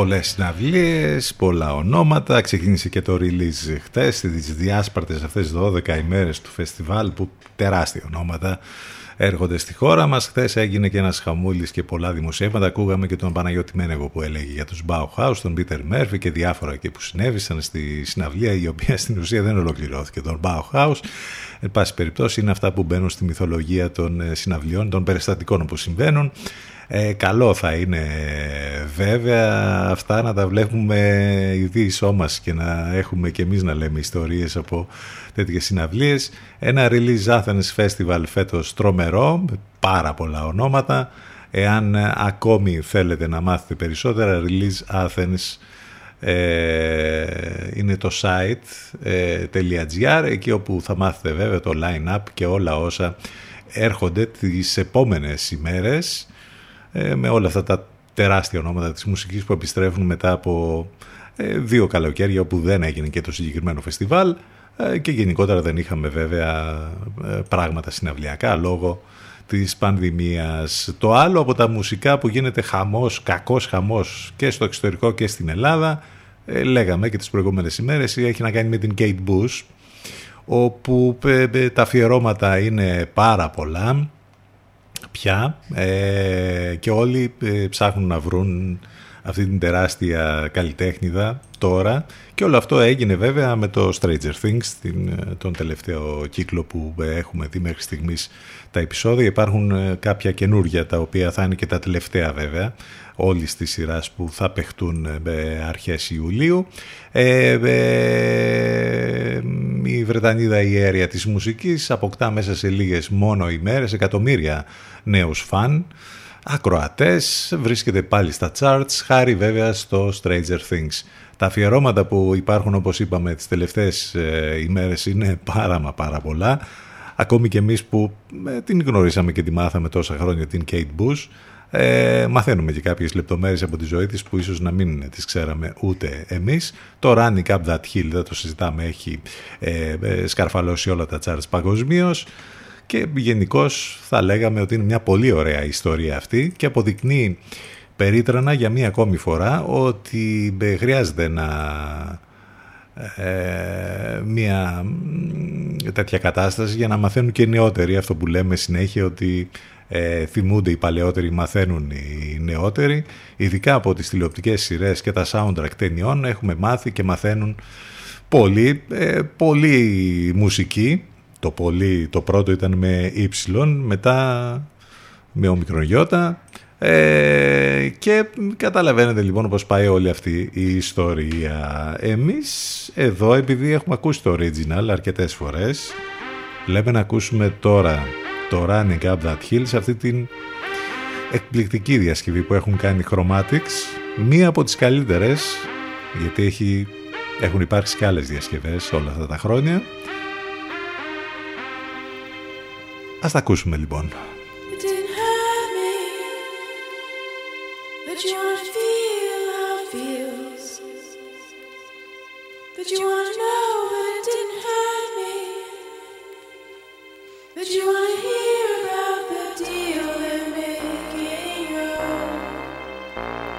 Πολλές συναυλίες, πολλά ονόματα. Ξεκίνησε και το release χτες, τις διάσπαρτες αυτές 12 ημέρες του φεστιβάλ που τεράστια ονόματα έρχονται στη χώρα μας. Χθες έγινε και ένας χαμούλης και πολλά δημοσιεύματα. Ακούγαμε και τον Παναγιώτη Μένεγο που έλεγε για τους Bauhaus, τον Πίτερ Μέρφυ και διάφορα εκεί που συνέβησαν στη συναυλία η οποία στην ουσία δεν ολοκληρώθηκε. Τον Bauhaus, εν πάση περιπτώσει, είναι αυτά που μπαίνουν στη μυθολογία των ε, συναυλιών, των περιστατικών που συμβαίνουν. Ε, καλό θα είναι ε, βέβαια αυτά να τα βλέπουμε ειδήσό μας και να έχουμε και εμείς να λέμε ιστορίες από τέτοιες συναυλίες. Ένα Release Athens Festival φέτος τρομερό, με πάρα πολλά ονόματα. Εάν ε, ακόμη θέλετε να μάθετε περισσότερα, Release Athens ε, είναι το site ε, .gr, εκεί όπου θα μάθετε βέβαια το line-up και όλα όσα έρχονται τις επόμενες ημέρες ε, με όλα αυτά τα τεράστια ονόματα της μουσικής που επιστρέφουν μετά από ε, δύο καλοκαίρια όπου δεν έγινε και το συγκεκριμένο φεστιβάλ ε, και γενικότερα δεν είχαμε βέβαια ε, πράγματα συναυλιακά λόγω της πανδημίας. Το άλλο από τα μουσικά που γίνεται χαμός, κακός χαμός και στο εξωτερικό και στην Ελλάδα ε, λέγαμε και τις προηγούμενες ημέρες έχει να κάνει με την Kate Bush όπου ε, ε, τα αφιερώματα είναι πάρα πολλά πια ε, και όλοι ε, ψάχνουν να βρουν αυτή την τεράστια καλλιτέχνηδα τώρα. Και όλο αυτό έγινε βέβαια με το Stranger Things την, ε, τον τελευταίο κύκλο που έχουμε δει μέχρι στιγμής τα επεισόδια. Υπάρχουν ε, κάποια καινούργια τα οποία θα είναι και τα τελευταία βέβαια όλη τη σειρά που θα παιχτούν ε, αρχές Ιουλίου ε, ε, η Βρετανίδα ιέρια της μουσικής αποκτά μέσα σε λίγες μόνο ημέρες εκατομμύρια νέους φαν ακροατές, βρίσκεται πάλι στα charts, χάρη βέβαια στο Stranger Things. Τα αφιερώματα που υπάρχουν όπως είπαμε τις τελευταίες ε, ημέρες είναι πάρα μα πάρα πολλά. Ακόμη και εμείς που ε, την γνωρίσαμε και τη μάθαμε τόσα χρόνια την Kate Bush, ε, μαθαίνουμε και κάποιες λεπτομέρειες από τη ζωή της που ίσως να μην τις ξέραμε ούτε εμείς. Το Running Up That Hill δεν το συζητάμε, έχει ε, ε, σκαρφαλώσει όλα τα charts παγκοσμίως. και γενικώς θα λέγαμε ότι είναι μια πολύ ωραία ιστορία αυτή και αποδεικνύει περίτρανα για μία ακόμη φορά ότι ε, χρειάζεται να ε, μια τέτοια κατάσταση για να μαθαίνουν και οι νεότεροι αυτό που λέμε συνέχεια ότι ε, θυμούνται οι παλαιότεροι μαθαίνουν οι νεότεροι. Ειδικά από τις τηλεοπτικές σειρές και τα soundtrack ταινιών έχουμε μάθει και μαθαίνουν πολύ, ε, πολύ μουσική. Το, πολύ, το πρώτο ήταν με Y μετά με ομικρογιώτα ε, και καταλαβαίνετε λοιπόν πως πάει όλη αυτή η ιστορία. Εμείς εδώ επειδή έχουμε ακούσει το original αρκετές φορές λέμε να ακούσουμε τώρα το Running Up That Hill σε αυτή την εκπληκτική διασκευή που έχουν κάνει Chromatics μία από τις καλύτερες γιατί έχει, έχουν υπάρξει και άλλες διασκευές όλα αυτά τα χρόνια Ας τα ακούσουμε λοιπόν It didn't hurt me, but you wanna feel how it feels. But you wanna know But you wanna hear about the deal they're making. Oh,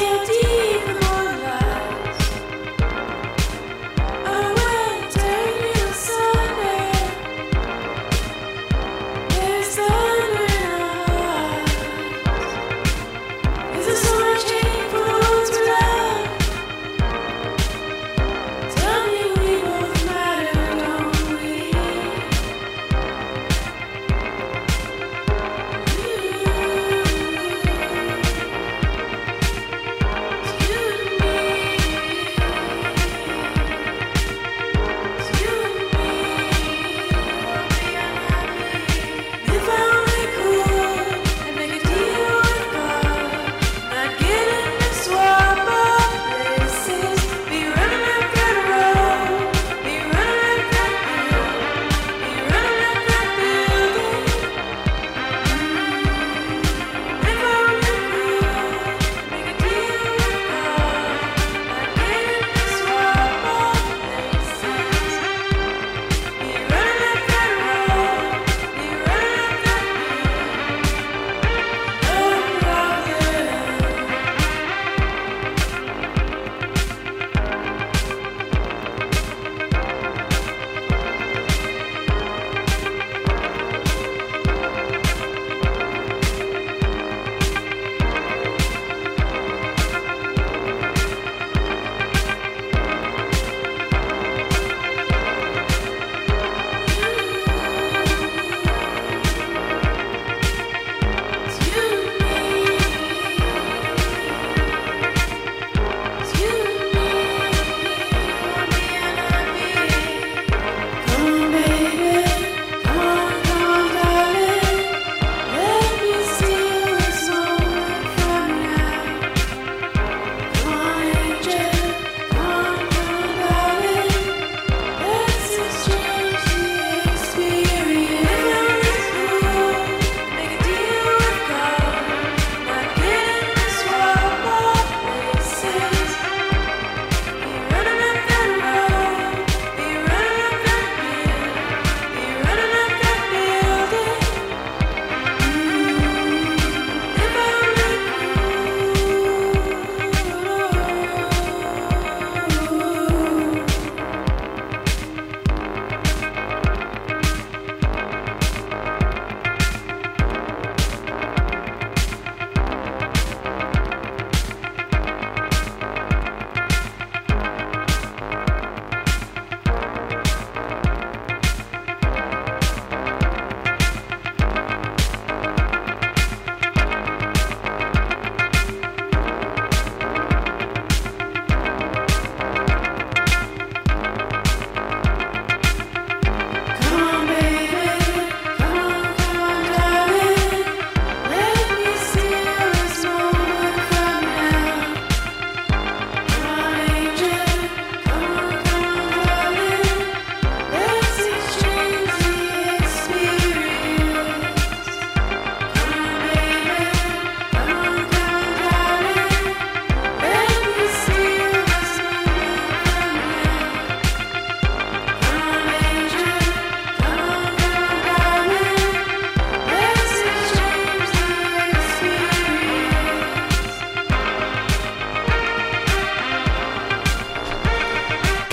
beauty.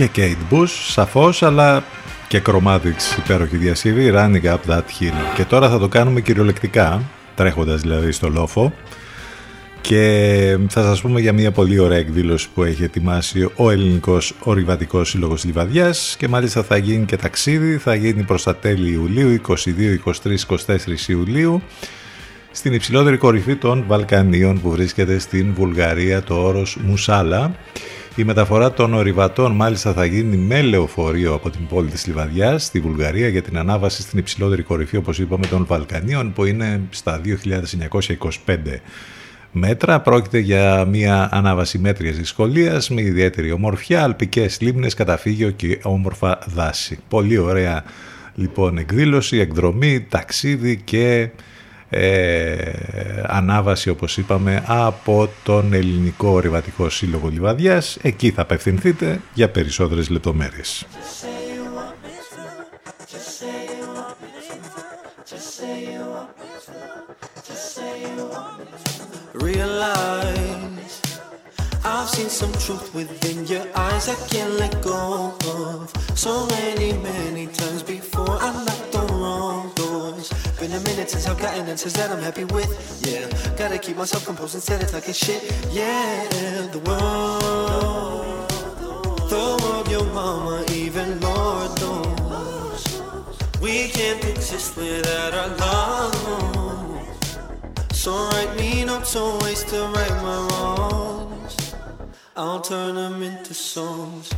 Και Kate Bush σαφώς αλλά και Chromatics υπέροχη διασκευή Running Up That Hill και τώρα θα το κάνουμε κυριολεκτικά τρέχοντας δηλαδή στο λόφο και θα σας πούμε για μια πολύ ωραία εκδήλωση που έχει ετοιμάσει ο Ελληνικός Ορειβατικός Σύλλογος Λιβαδιάς και μάλιστα θα γίνει και ταξίδι, θα γίνει προς τα τέλη Ιουλίου, 22, 23, 24 Ιουλίου στην υψηλότερη κορυφή των Βαλκανίων που βρίσκεται στην Βουλγαρία το όρος Μουσάλα. Η μεταφορά των ορειβατών μάλιστα θα γίνει με λεωφορείο από την πόλη της Λιβαδιάς στη Βουλγαρία για την ανάβαση στην υψηλότερη κορυφή όπως είπαμε των Βαλκανίων που είναι στα 2.925 μέτρα. Πρόκειται για μια ανάβαση μέτριας δυσκολίας με ιδιαίτερη ομορφιά, αλπικές λίμνες, καταφύγιο και όμορφα δάση. Πολύ ωραία λοιπόν εκδήλωση, εκδρομή, ταξίδι και ε, ανάβαση όπως είπαμε από τον Ελληνικό Ορειβατικό Σύλλογο Λιβαδιάς. Εκεί θα απευθυνθείτε για περισσότερες λεπτομέρειες. Realize I've seen some truth within your eyes I can't let go of. So many, many times before I knocked on wrong doors. Been a minute since I've gotten answers that I'm happy with. Yeah, gotta keep myself composed instead of talking shit. Yeah, the world, the world, your mama, even knows. We can't exist without our love. So write me notes, waste to right my wrongs. I'll turn them into songs.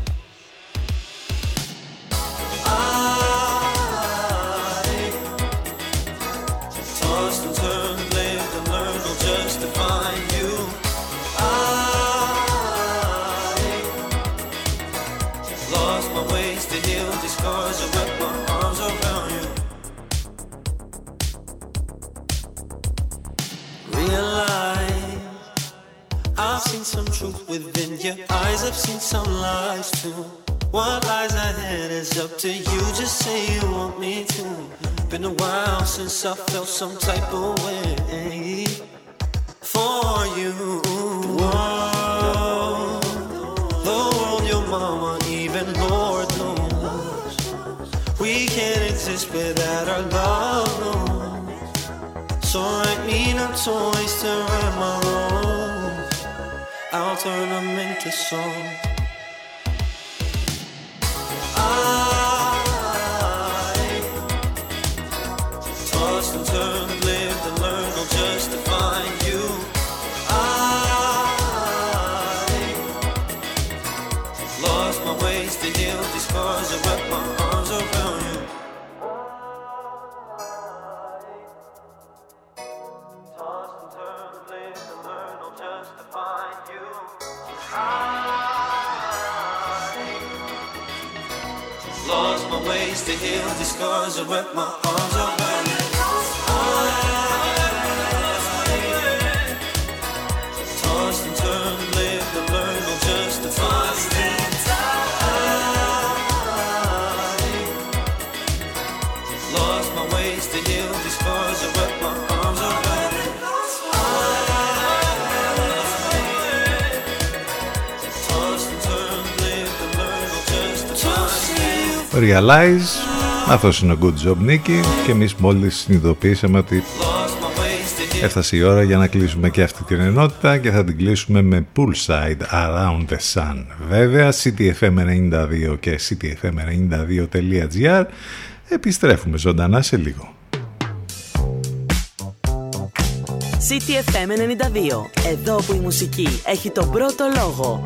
I I've seen some truth within your eyes. I've seen some lies too. What lies ahead is up to you. Just say you want me to. Been a while since I felt some type of way for you. World, the world, your mama, even Lord knows we can't exist without our love. No. So write me not to turn them into songs. Realize, αυτός είναι ο Good Job Nicky και εμείς μόλις συνειδητοποίησαμε ότι έφτασε η ώρα για να κλείσουμε και αυτή την ενότητα και θα την κλείσουμε με Poolside Around the Sun. Βέβαια, CTFM92 και CTFM92.gr επιστρέφουμε ζωντανά σε λίγο. CTFM 92. Εδώ που η μουσική έχει τον πρώτο λόγο.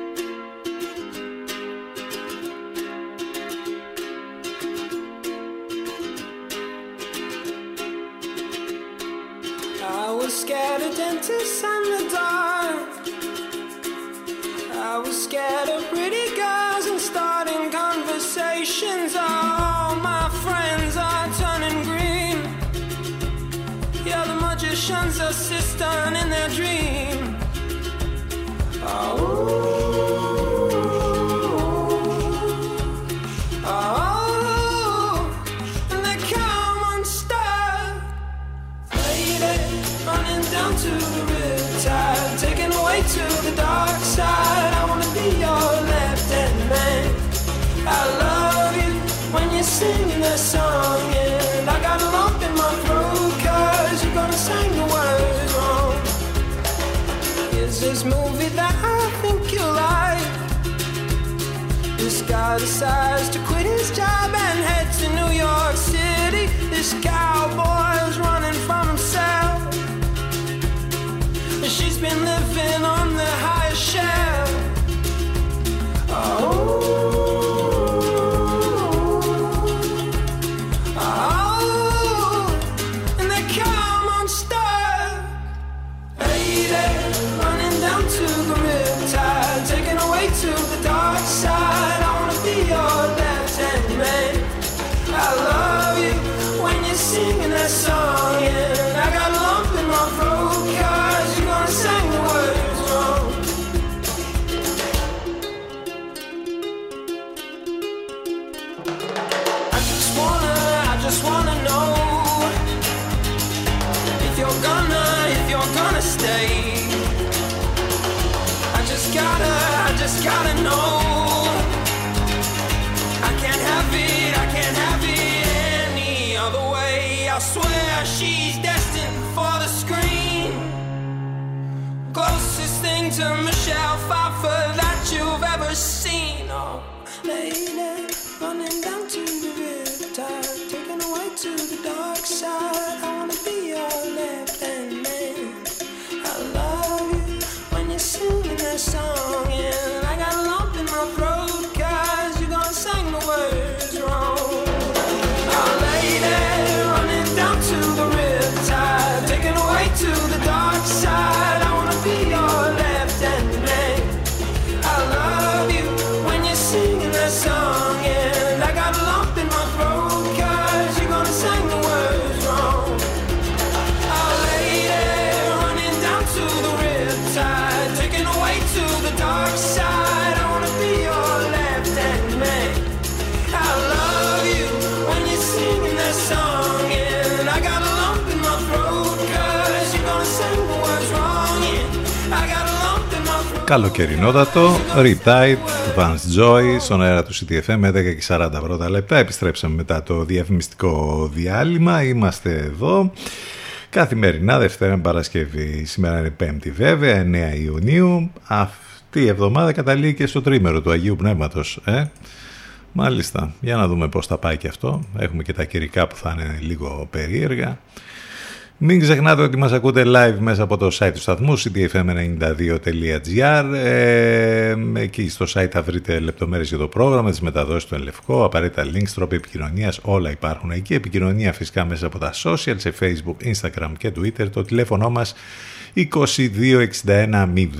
Magician's assistant in their dream. Oh, this movie that I think you like? This guy decides to quit his job and head to New York City. This cowboy's Καλοκαιρινότατο, Retight, Vance Joy, στον αέρα του CTFM, 11 και 40 πρώτα λεπτά. Επιστρέψαμε μετά το διαφημιστικό διάλειμμα. Είμαστε εδώ. Καθημερινά, Δευτέρα με Παρασκευή. Σήμερα είναι Πέμπτη βέβαια, 9 Ιουνίου. Αυτή η εβδομάδα καταλήγει και στο τρίμερο του Αγίου Πνεύματος. Ε; Μάλιστα, για να δούμε πώς θα πάει και αυτό. Έχουμε και τα καιρικά που θα είναι λίγο περίεργα. Μην ξεχνάτε ότι μας ακούτε live μέσα από το site του σταθμού ctfm92.gr ε, Εκεί στο site θα βρείτε λεπτομέρειες για το πρόγραμμα, τις μεταδόσεις του Ελευκό, απαραίτητα links, τρόποι επικοινωνίας, όλα υπάρχουν εκεί. Επικοινωνία φυσικά μέσα από τα social, σε facebook, instagram και twitter. Το τηλέφωνο μας 2261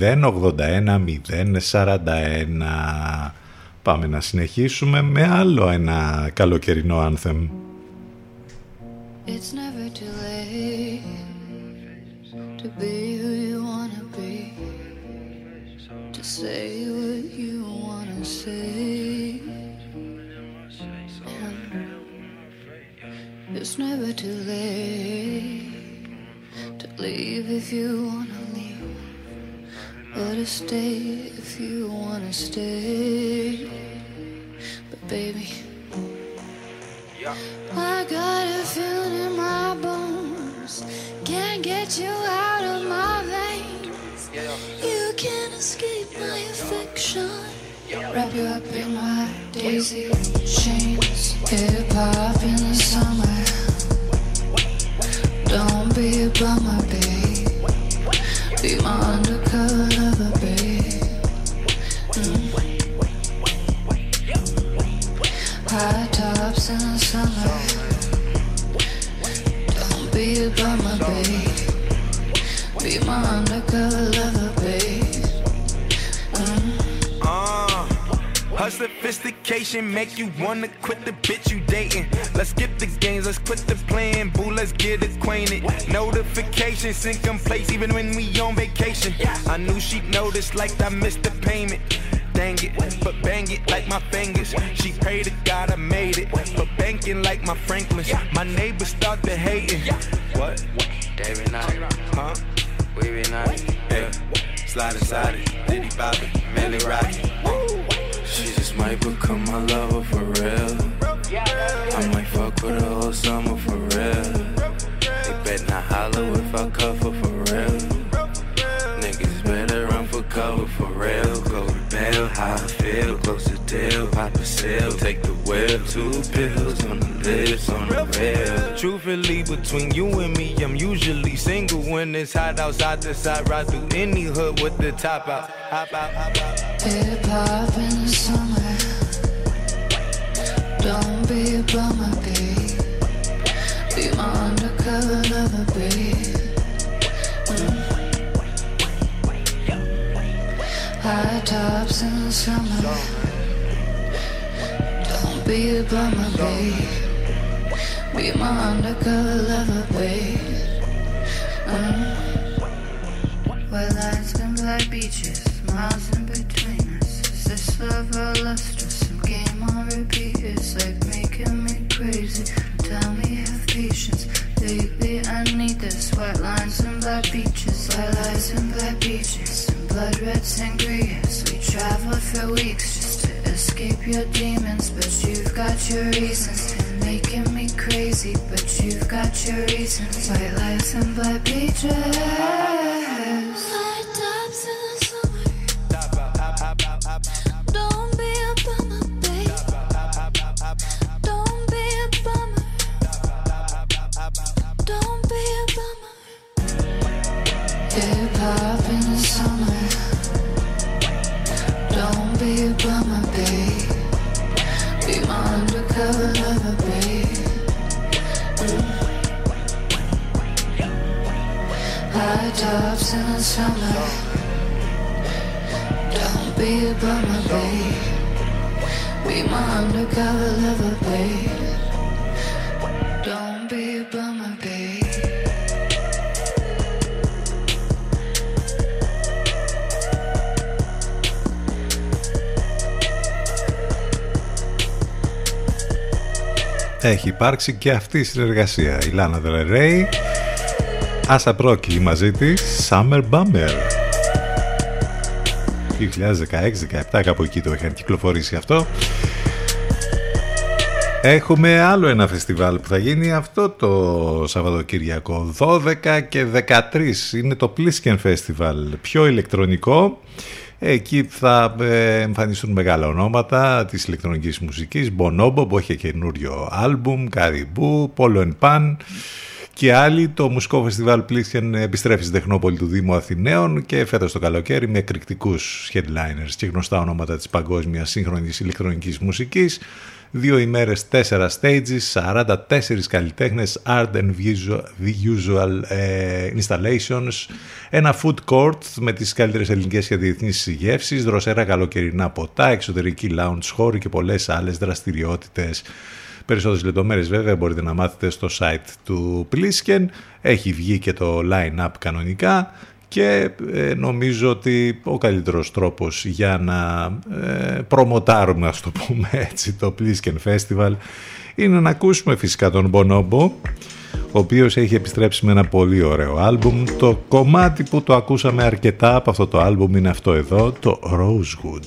081 041. Πάμε να συνεχίσουμε με άλλο ένα καλοκαιρινό anthem. It's never too late to be who you wanna be, to say what you wanna say. And it's never too late to leave if you wanna leave, or to stay if you wanna stay. But baby. Yeah. I got a feeling in my bones. Can't get you out of my veins. You can't escape my affection. Wrap you up in my daisy chains. Hip hop in the summer. Don't be a bummer, babe. Be my undercover. Tops in the summer. Don't be a bummer, babe. Be my undercover lover, babe. Mm. Uh, her sophistication make you wanna quit the bitch you dating. Let's skip the games, let's quit the playing, boo, let's get acquainted. Notifications in place even when we on vacation. I knew she'd notice like I missed the payment. Dang it, but bang it like my fingers. She prayed to God I made it, but banking like my Franklins. My neighbors start to hating. What? David Knight. Huh? We be nice. Hey, slide inside it, Diddy Bobby, Millie Rocky. She just might become my lover for real. I might fuck with her whole summer for real. They bet not holler if I cover for how I feel, close to deal, pop a sale, take the wheel. Two pills on the lips, on the rail. Truthfully, between you and me, I'm usually single when it's hot outside the side. Ride through any hood with the top out. Hop out, hop out. Hip hop in the summer. Don't be a bummer, babe. Be my undercover lover, babe. High tops in the summer. Don't be a bummer, babe. Be my undercover lover, babe. Mm. Where lights and black beaches, miles in between us. Is this love or lust or some game on repeat? It's like making me crazy. Tell me have patience, baby. I need this. White lines and black beaches, white lights and black beaches, blood red sangrias. We traveled for weeks just to escape your demons, but you've got your reasons. Making me crazy, but you've got your reasons. White lights and black beaches. Έχει υπάρξει και αυτή η συνεργασία. Η Λάνα Del Άσα Πρόκη μαζί της Summer Bummer. 2016-17 κάπου εκεί το είχαν κυκλοφορήσει αυτό. Έχουμε άλλο ένα φεστιβάλ που θα γίνει αυτό το Σαββατοκύριακο 12 και 13 είναι το Plisken Festival πιο ηλεκτρονικό Εκεί θα ε, εμφανιστούν μεγάλα ονόματα της ηλεκτρονικής μουσικής Bonobo που έχει καινούριο άλμπουμ, Caribou, Polo Pan και άλλοι. Το μουσικό φεστιβάλ Πλήσιαν επιστρέφει στην Τεχνόπολη του Δήμου Αθηναίων και φέτος το καλοκαίρι με εκρηκτικούς headliners και γνωστά ονόματα της παγκόσμιας σύγχρονης ηλεκτρονικής μουσικής. Δύο ημέρες, τέσσερα stages, 44 καλλιτέχνες, art and visual, visual ε, installations, ένα food court με τις καλύτερες ελληνικές και διεθνείς γεύσεις, δροσερά καλοκαιρινά ποτά, εξωτερική lounge χώροι και πολλές άλλες δραστηριότητες. Περισσότερες λεπτομέρειες βέβαια μπορείτε να μάθετε στο site του Plisken. Έχει βγει και το line-up κανονικά και ε, νομίζω ότι ο καλύτερος τρόπος για να ε, προμοτάρουμε, ας το πούμε έτσι, το Plisken Festival είναι να ακούσουμε φυσικά τον Bonobo ο οποίος έχει επιστρέψει με ένα πολύ ωραίο άλμπουμ. Το κομμάτι που το ακούσαμε αρκετά από αυτό το άλμπουμ είναι αυτό εδώ, το Rosewood.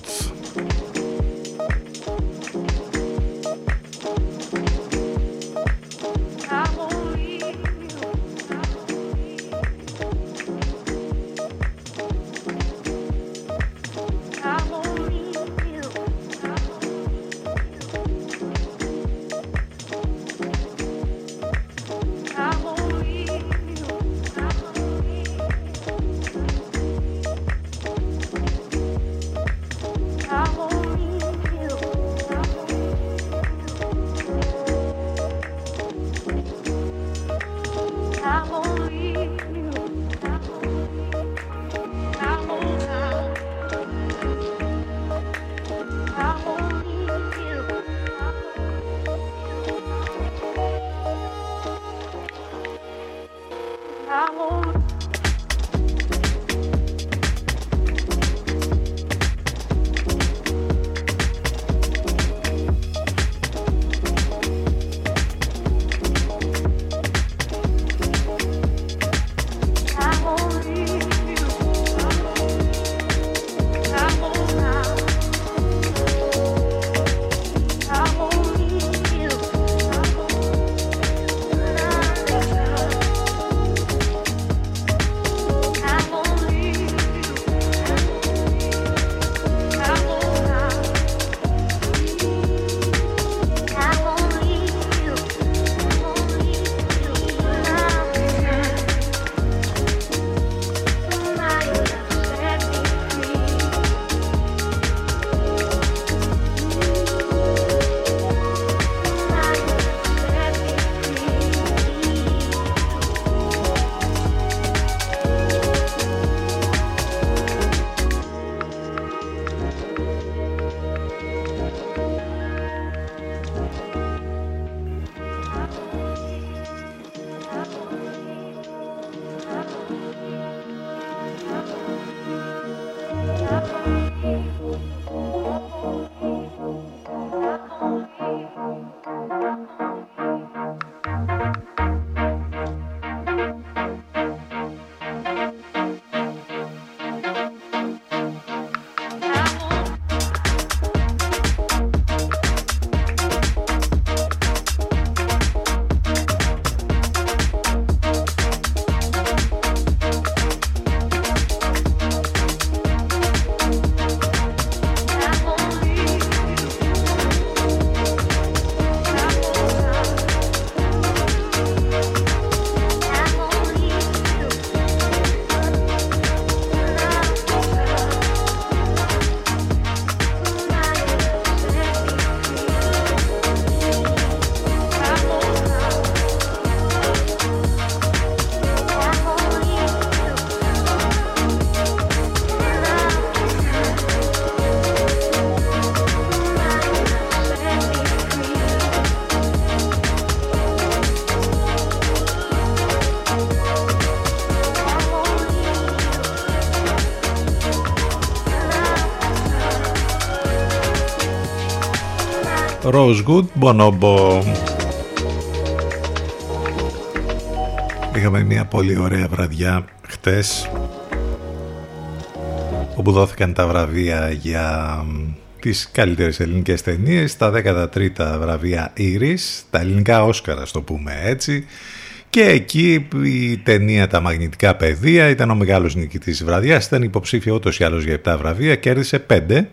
Rosewood, Bonobo. Είχαμε μια πολύ ωραία βραδιά χτες όπου δόθηκαν τα βραβεία για τις καλύτερες ελληνικές ταινίες, τα 13 βραβεία Iris, τα ελληνικά Όσκαρα στο πούμε έτσι. Και εκεί η ταινία «Τα μαγνητικά πεδία» ήταν ο μεγάλος νικητής της βραδιάς, ήταν υποψήφια ούτως ή άλλως για 7 βραβεία, κέρδισε 5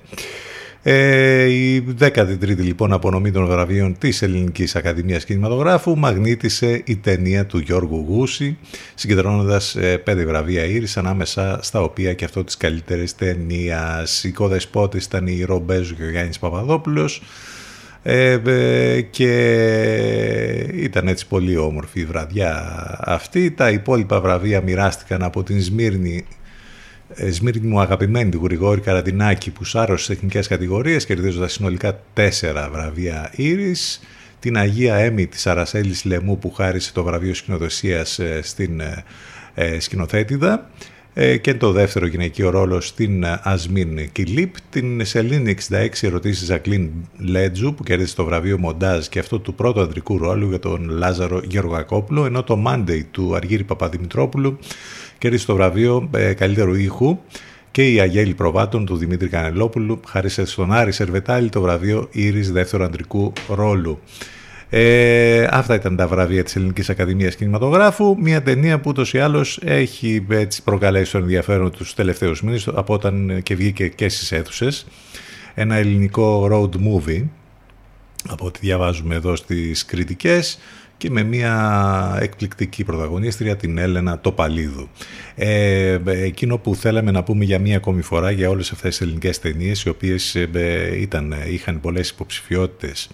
ε, η 13η λοιπόν απονομή των βραβείων της Ελληνικής Ακαδημίας Κινηματογράφου μαγνήτησε η ταινία του Γιώργου Γούση συγκεντρώνοντας ε, πέντε βραβεία Ήρης ανάμεσα στα οποία και αυτό της καλύτερης ταινίας. Η κοδεσπότης ήταν η Ρομπέζου και ο Γιάννης Παπαδόπουλος ε, ε, και ήταν έτσι πολύ όμορφη η βραδιά αυτή. Τα υπόλοιπα βραβεία μοιράστηκαν από την Σμύρνη ε, Σμύρνη μου αγαπημένη του Γρηγόρη Καραντινάκη που σάρωσε σε εθνικές κατηγορίες κερδίζοντας συνολικά τέσσερα βραβεία Ήρης την Αγία Έμι της Αρασέλης Λεμού που χάρισε το βραβείο σκηνοδοσίας ε, στην ε, σκηνοθέτηδα και το δεύτερο γυναικείο ρόλο στην Ασμίν Κιλίπ, την Σελήνη 66 ερωτήσεις Ζακλίν Λέτζου που κέρδισε το βραβείο Μοντάζ και αυτό του πρώτου αντρικού ρόλου για τον Λάζαρο Γεωργακόπουλο, ενώ το Monday του Αργύρη Παπαδημητρόπουλου κέρδισε το βραβείο ε, καλύτερου ήχου και η Αγέλη Προβάτων του Δημήτρη Κανελόπουλου χάρισε στον Άρη Σερβετάλη το βραβείο Ήρης δεύτερου αντρικού ρόλου. Ε, αυτά ήταν τα βραβεία της Ελληνικής Ακαδημίας Κινηματογράφου. Μια ταινία που ούτως ή άλλως έχει έτσι προκαλέσει τον ενδιαφέρον τους τελευταίους μήνες από όταν και βγήκε και στις αίθουσες. Ένα ελληνικό road movie από ό,τι διαβάζουμε εδώ στις κριτικές και με μια εκπληκτική πρωταγωνίστρια την Έλενα Τοπαλίδου. Ε, εκείνο που θέλαμε να πούμε για μία ακόμη φορά για όλες αυτές τις ελληνικές ταινίες οι οποίες ε, ήταν, είχαν πολλές υποψηφιότητες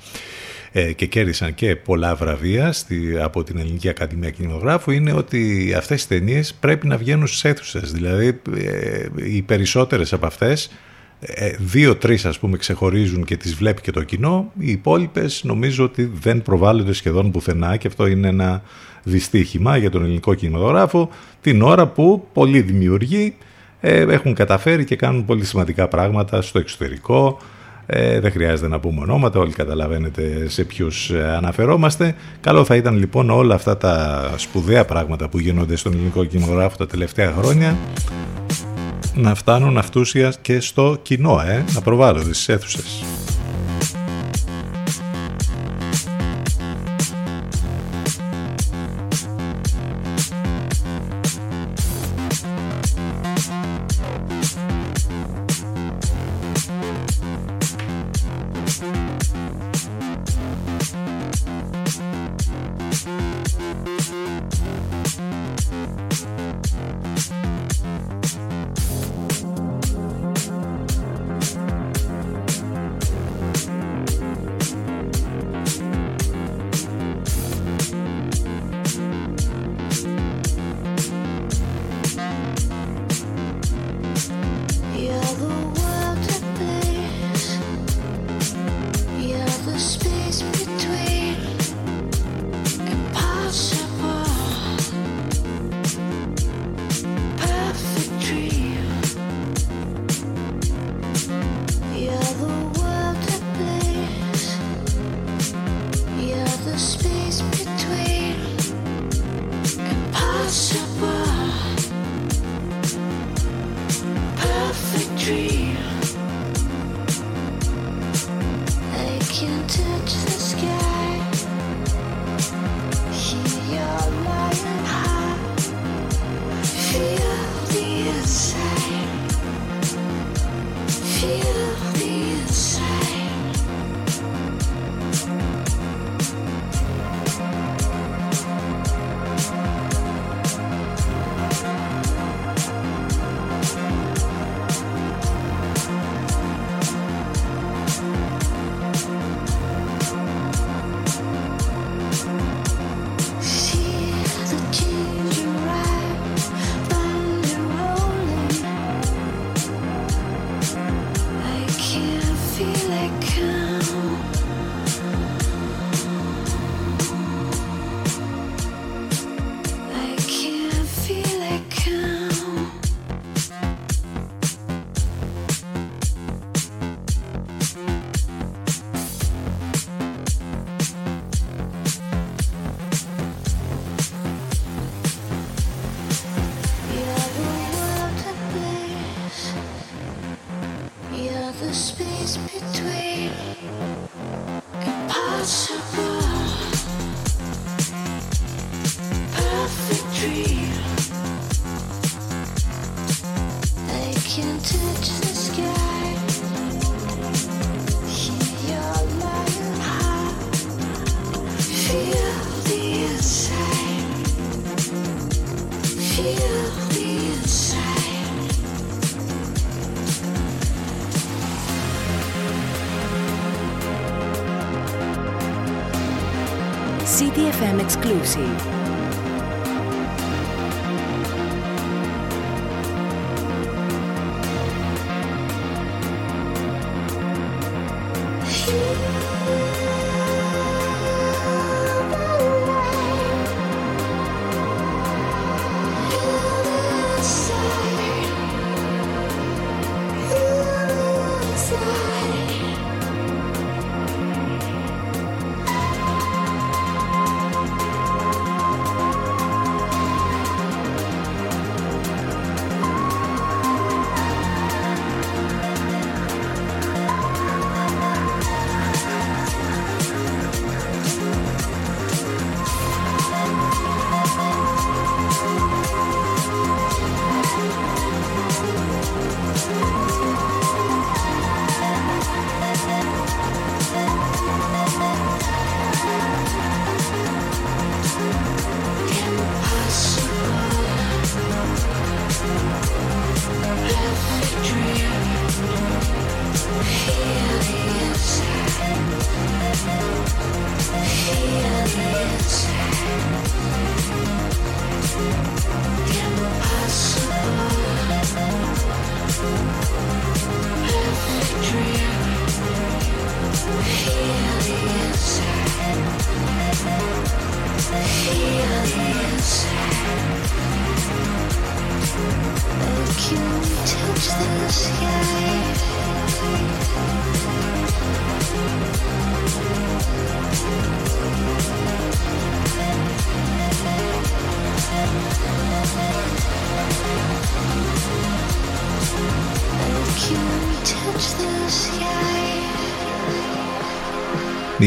ε, και κέρδισαν και πολλά βραβεία στη, από την Ελληνική Ακαδημία Κινηματογράφου είναι ότι αυτές οι ταινίες πρέπει να βγαίνουν στις αίθουσες. Δηλαδή ε, οι περισσότερες από αυτές ε, δύο-τρεις ας πούμε ξεχωρίζουν και τις βλέπει και το κοινό. Οι υπόλοιπες νομίζω ότι δεν προβάλλονται σχεδόν πουθενά και αυτό είναι ένα δυστύχημα για τον ελληνικό κινηματογράφο. Την ώρα που πολλοί δημιουργοί ε, έχουν καταφέρει και κάνουν πολύ σημαντικά πράγματα στο εξωτερικό. Ε, δεν χρειάζεται να πούμε ονόματα, όλοι καταλαβαίνετε σε ποιους ε, αναφερόμαστε. Καλό θα ήταν λοιπόν όλα αυτά τα σπουδαία πράγματα που γίνονται στον ελληνικό κινηματογράφο τα τελευταία χρόνια να φτάνουν αυτούσια και στο κοινό, ε, να προβάλλονται στις αίθουσες.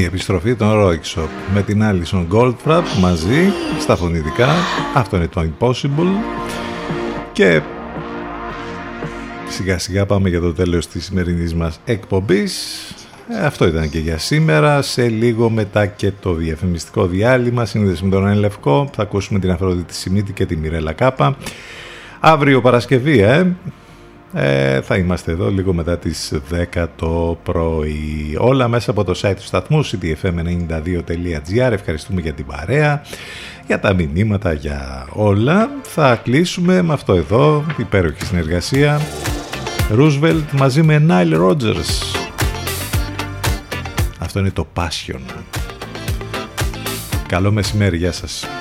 Η επιστροφή των Rock Shop με την Alison Goldfrapp μαζί στα φωνητικά. Αυτό είναι το Impossible. Και σιγά σιγά πάμε για το τέλος της σημερινής μας εκπομπής. Ε, Αυτό ήταν και για σήμερα. Σε λίγο μετά και το διαφημιστικό διάλειμμα. Σύνδεση με τον Ελευκό. Θα ακούσουμε την Αφροδίτη Σιμίτη και τη Μιρέλα Κάπα. Αύριο Παρασκευή, ε. Ε, θα είμαστε εδώ λίγο μετά τις 10 το πρωί. Όλα μέσα από το site του σταθμού ctfm92.gr. Ευχαριστούμε για την παρέα, για τα μηνύματα, για όλα. Θα κλείσουμε με αυτό εδώ, υπέροχη συνεργασία. Roosevelt μαζί με Nile Rodgers. Αυτό είναι το Passion. Καλό μεσημέρι, γεια σας.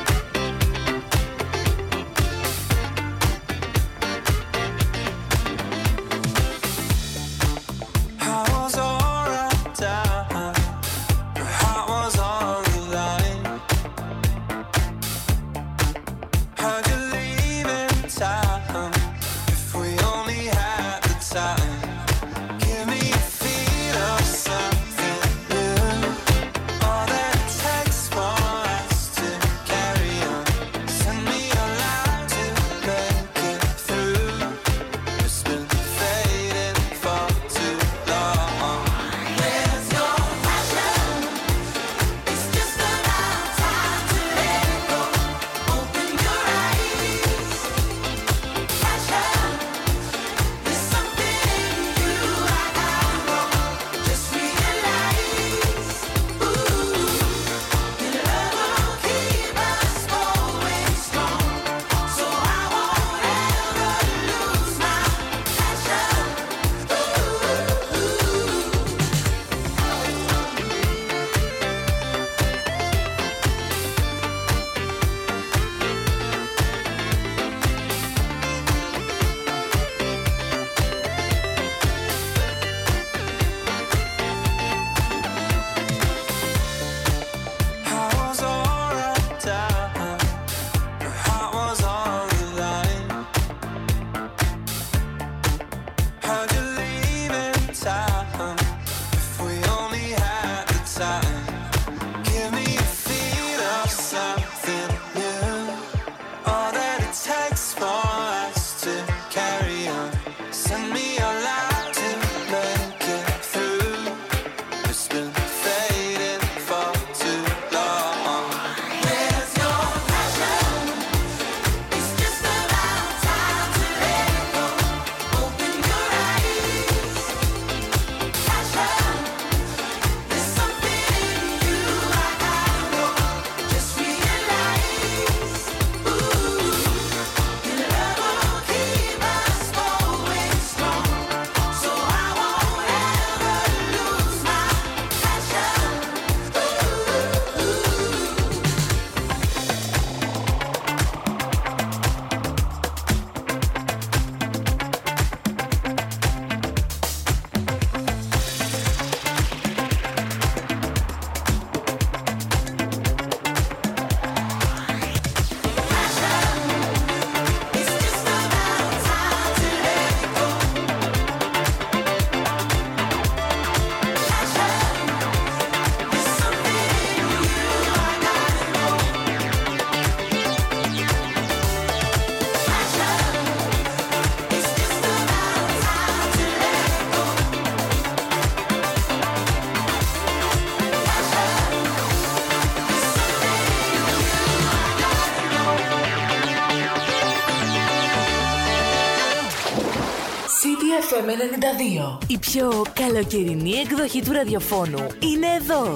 92. Η πιο καλοκαιρινή εκδοχή του ραδιοφώνου είναι εδώ.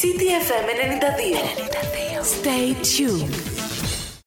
CTFM 92. 92. Stay tuned.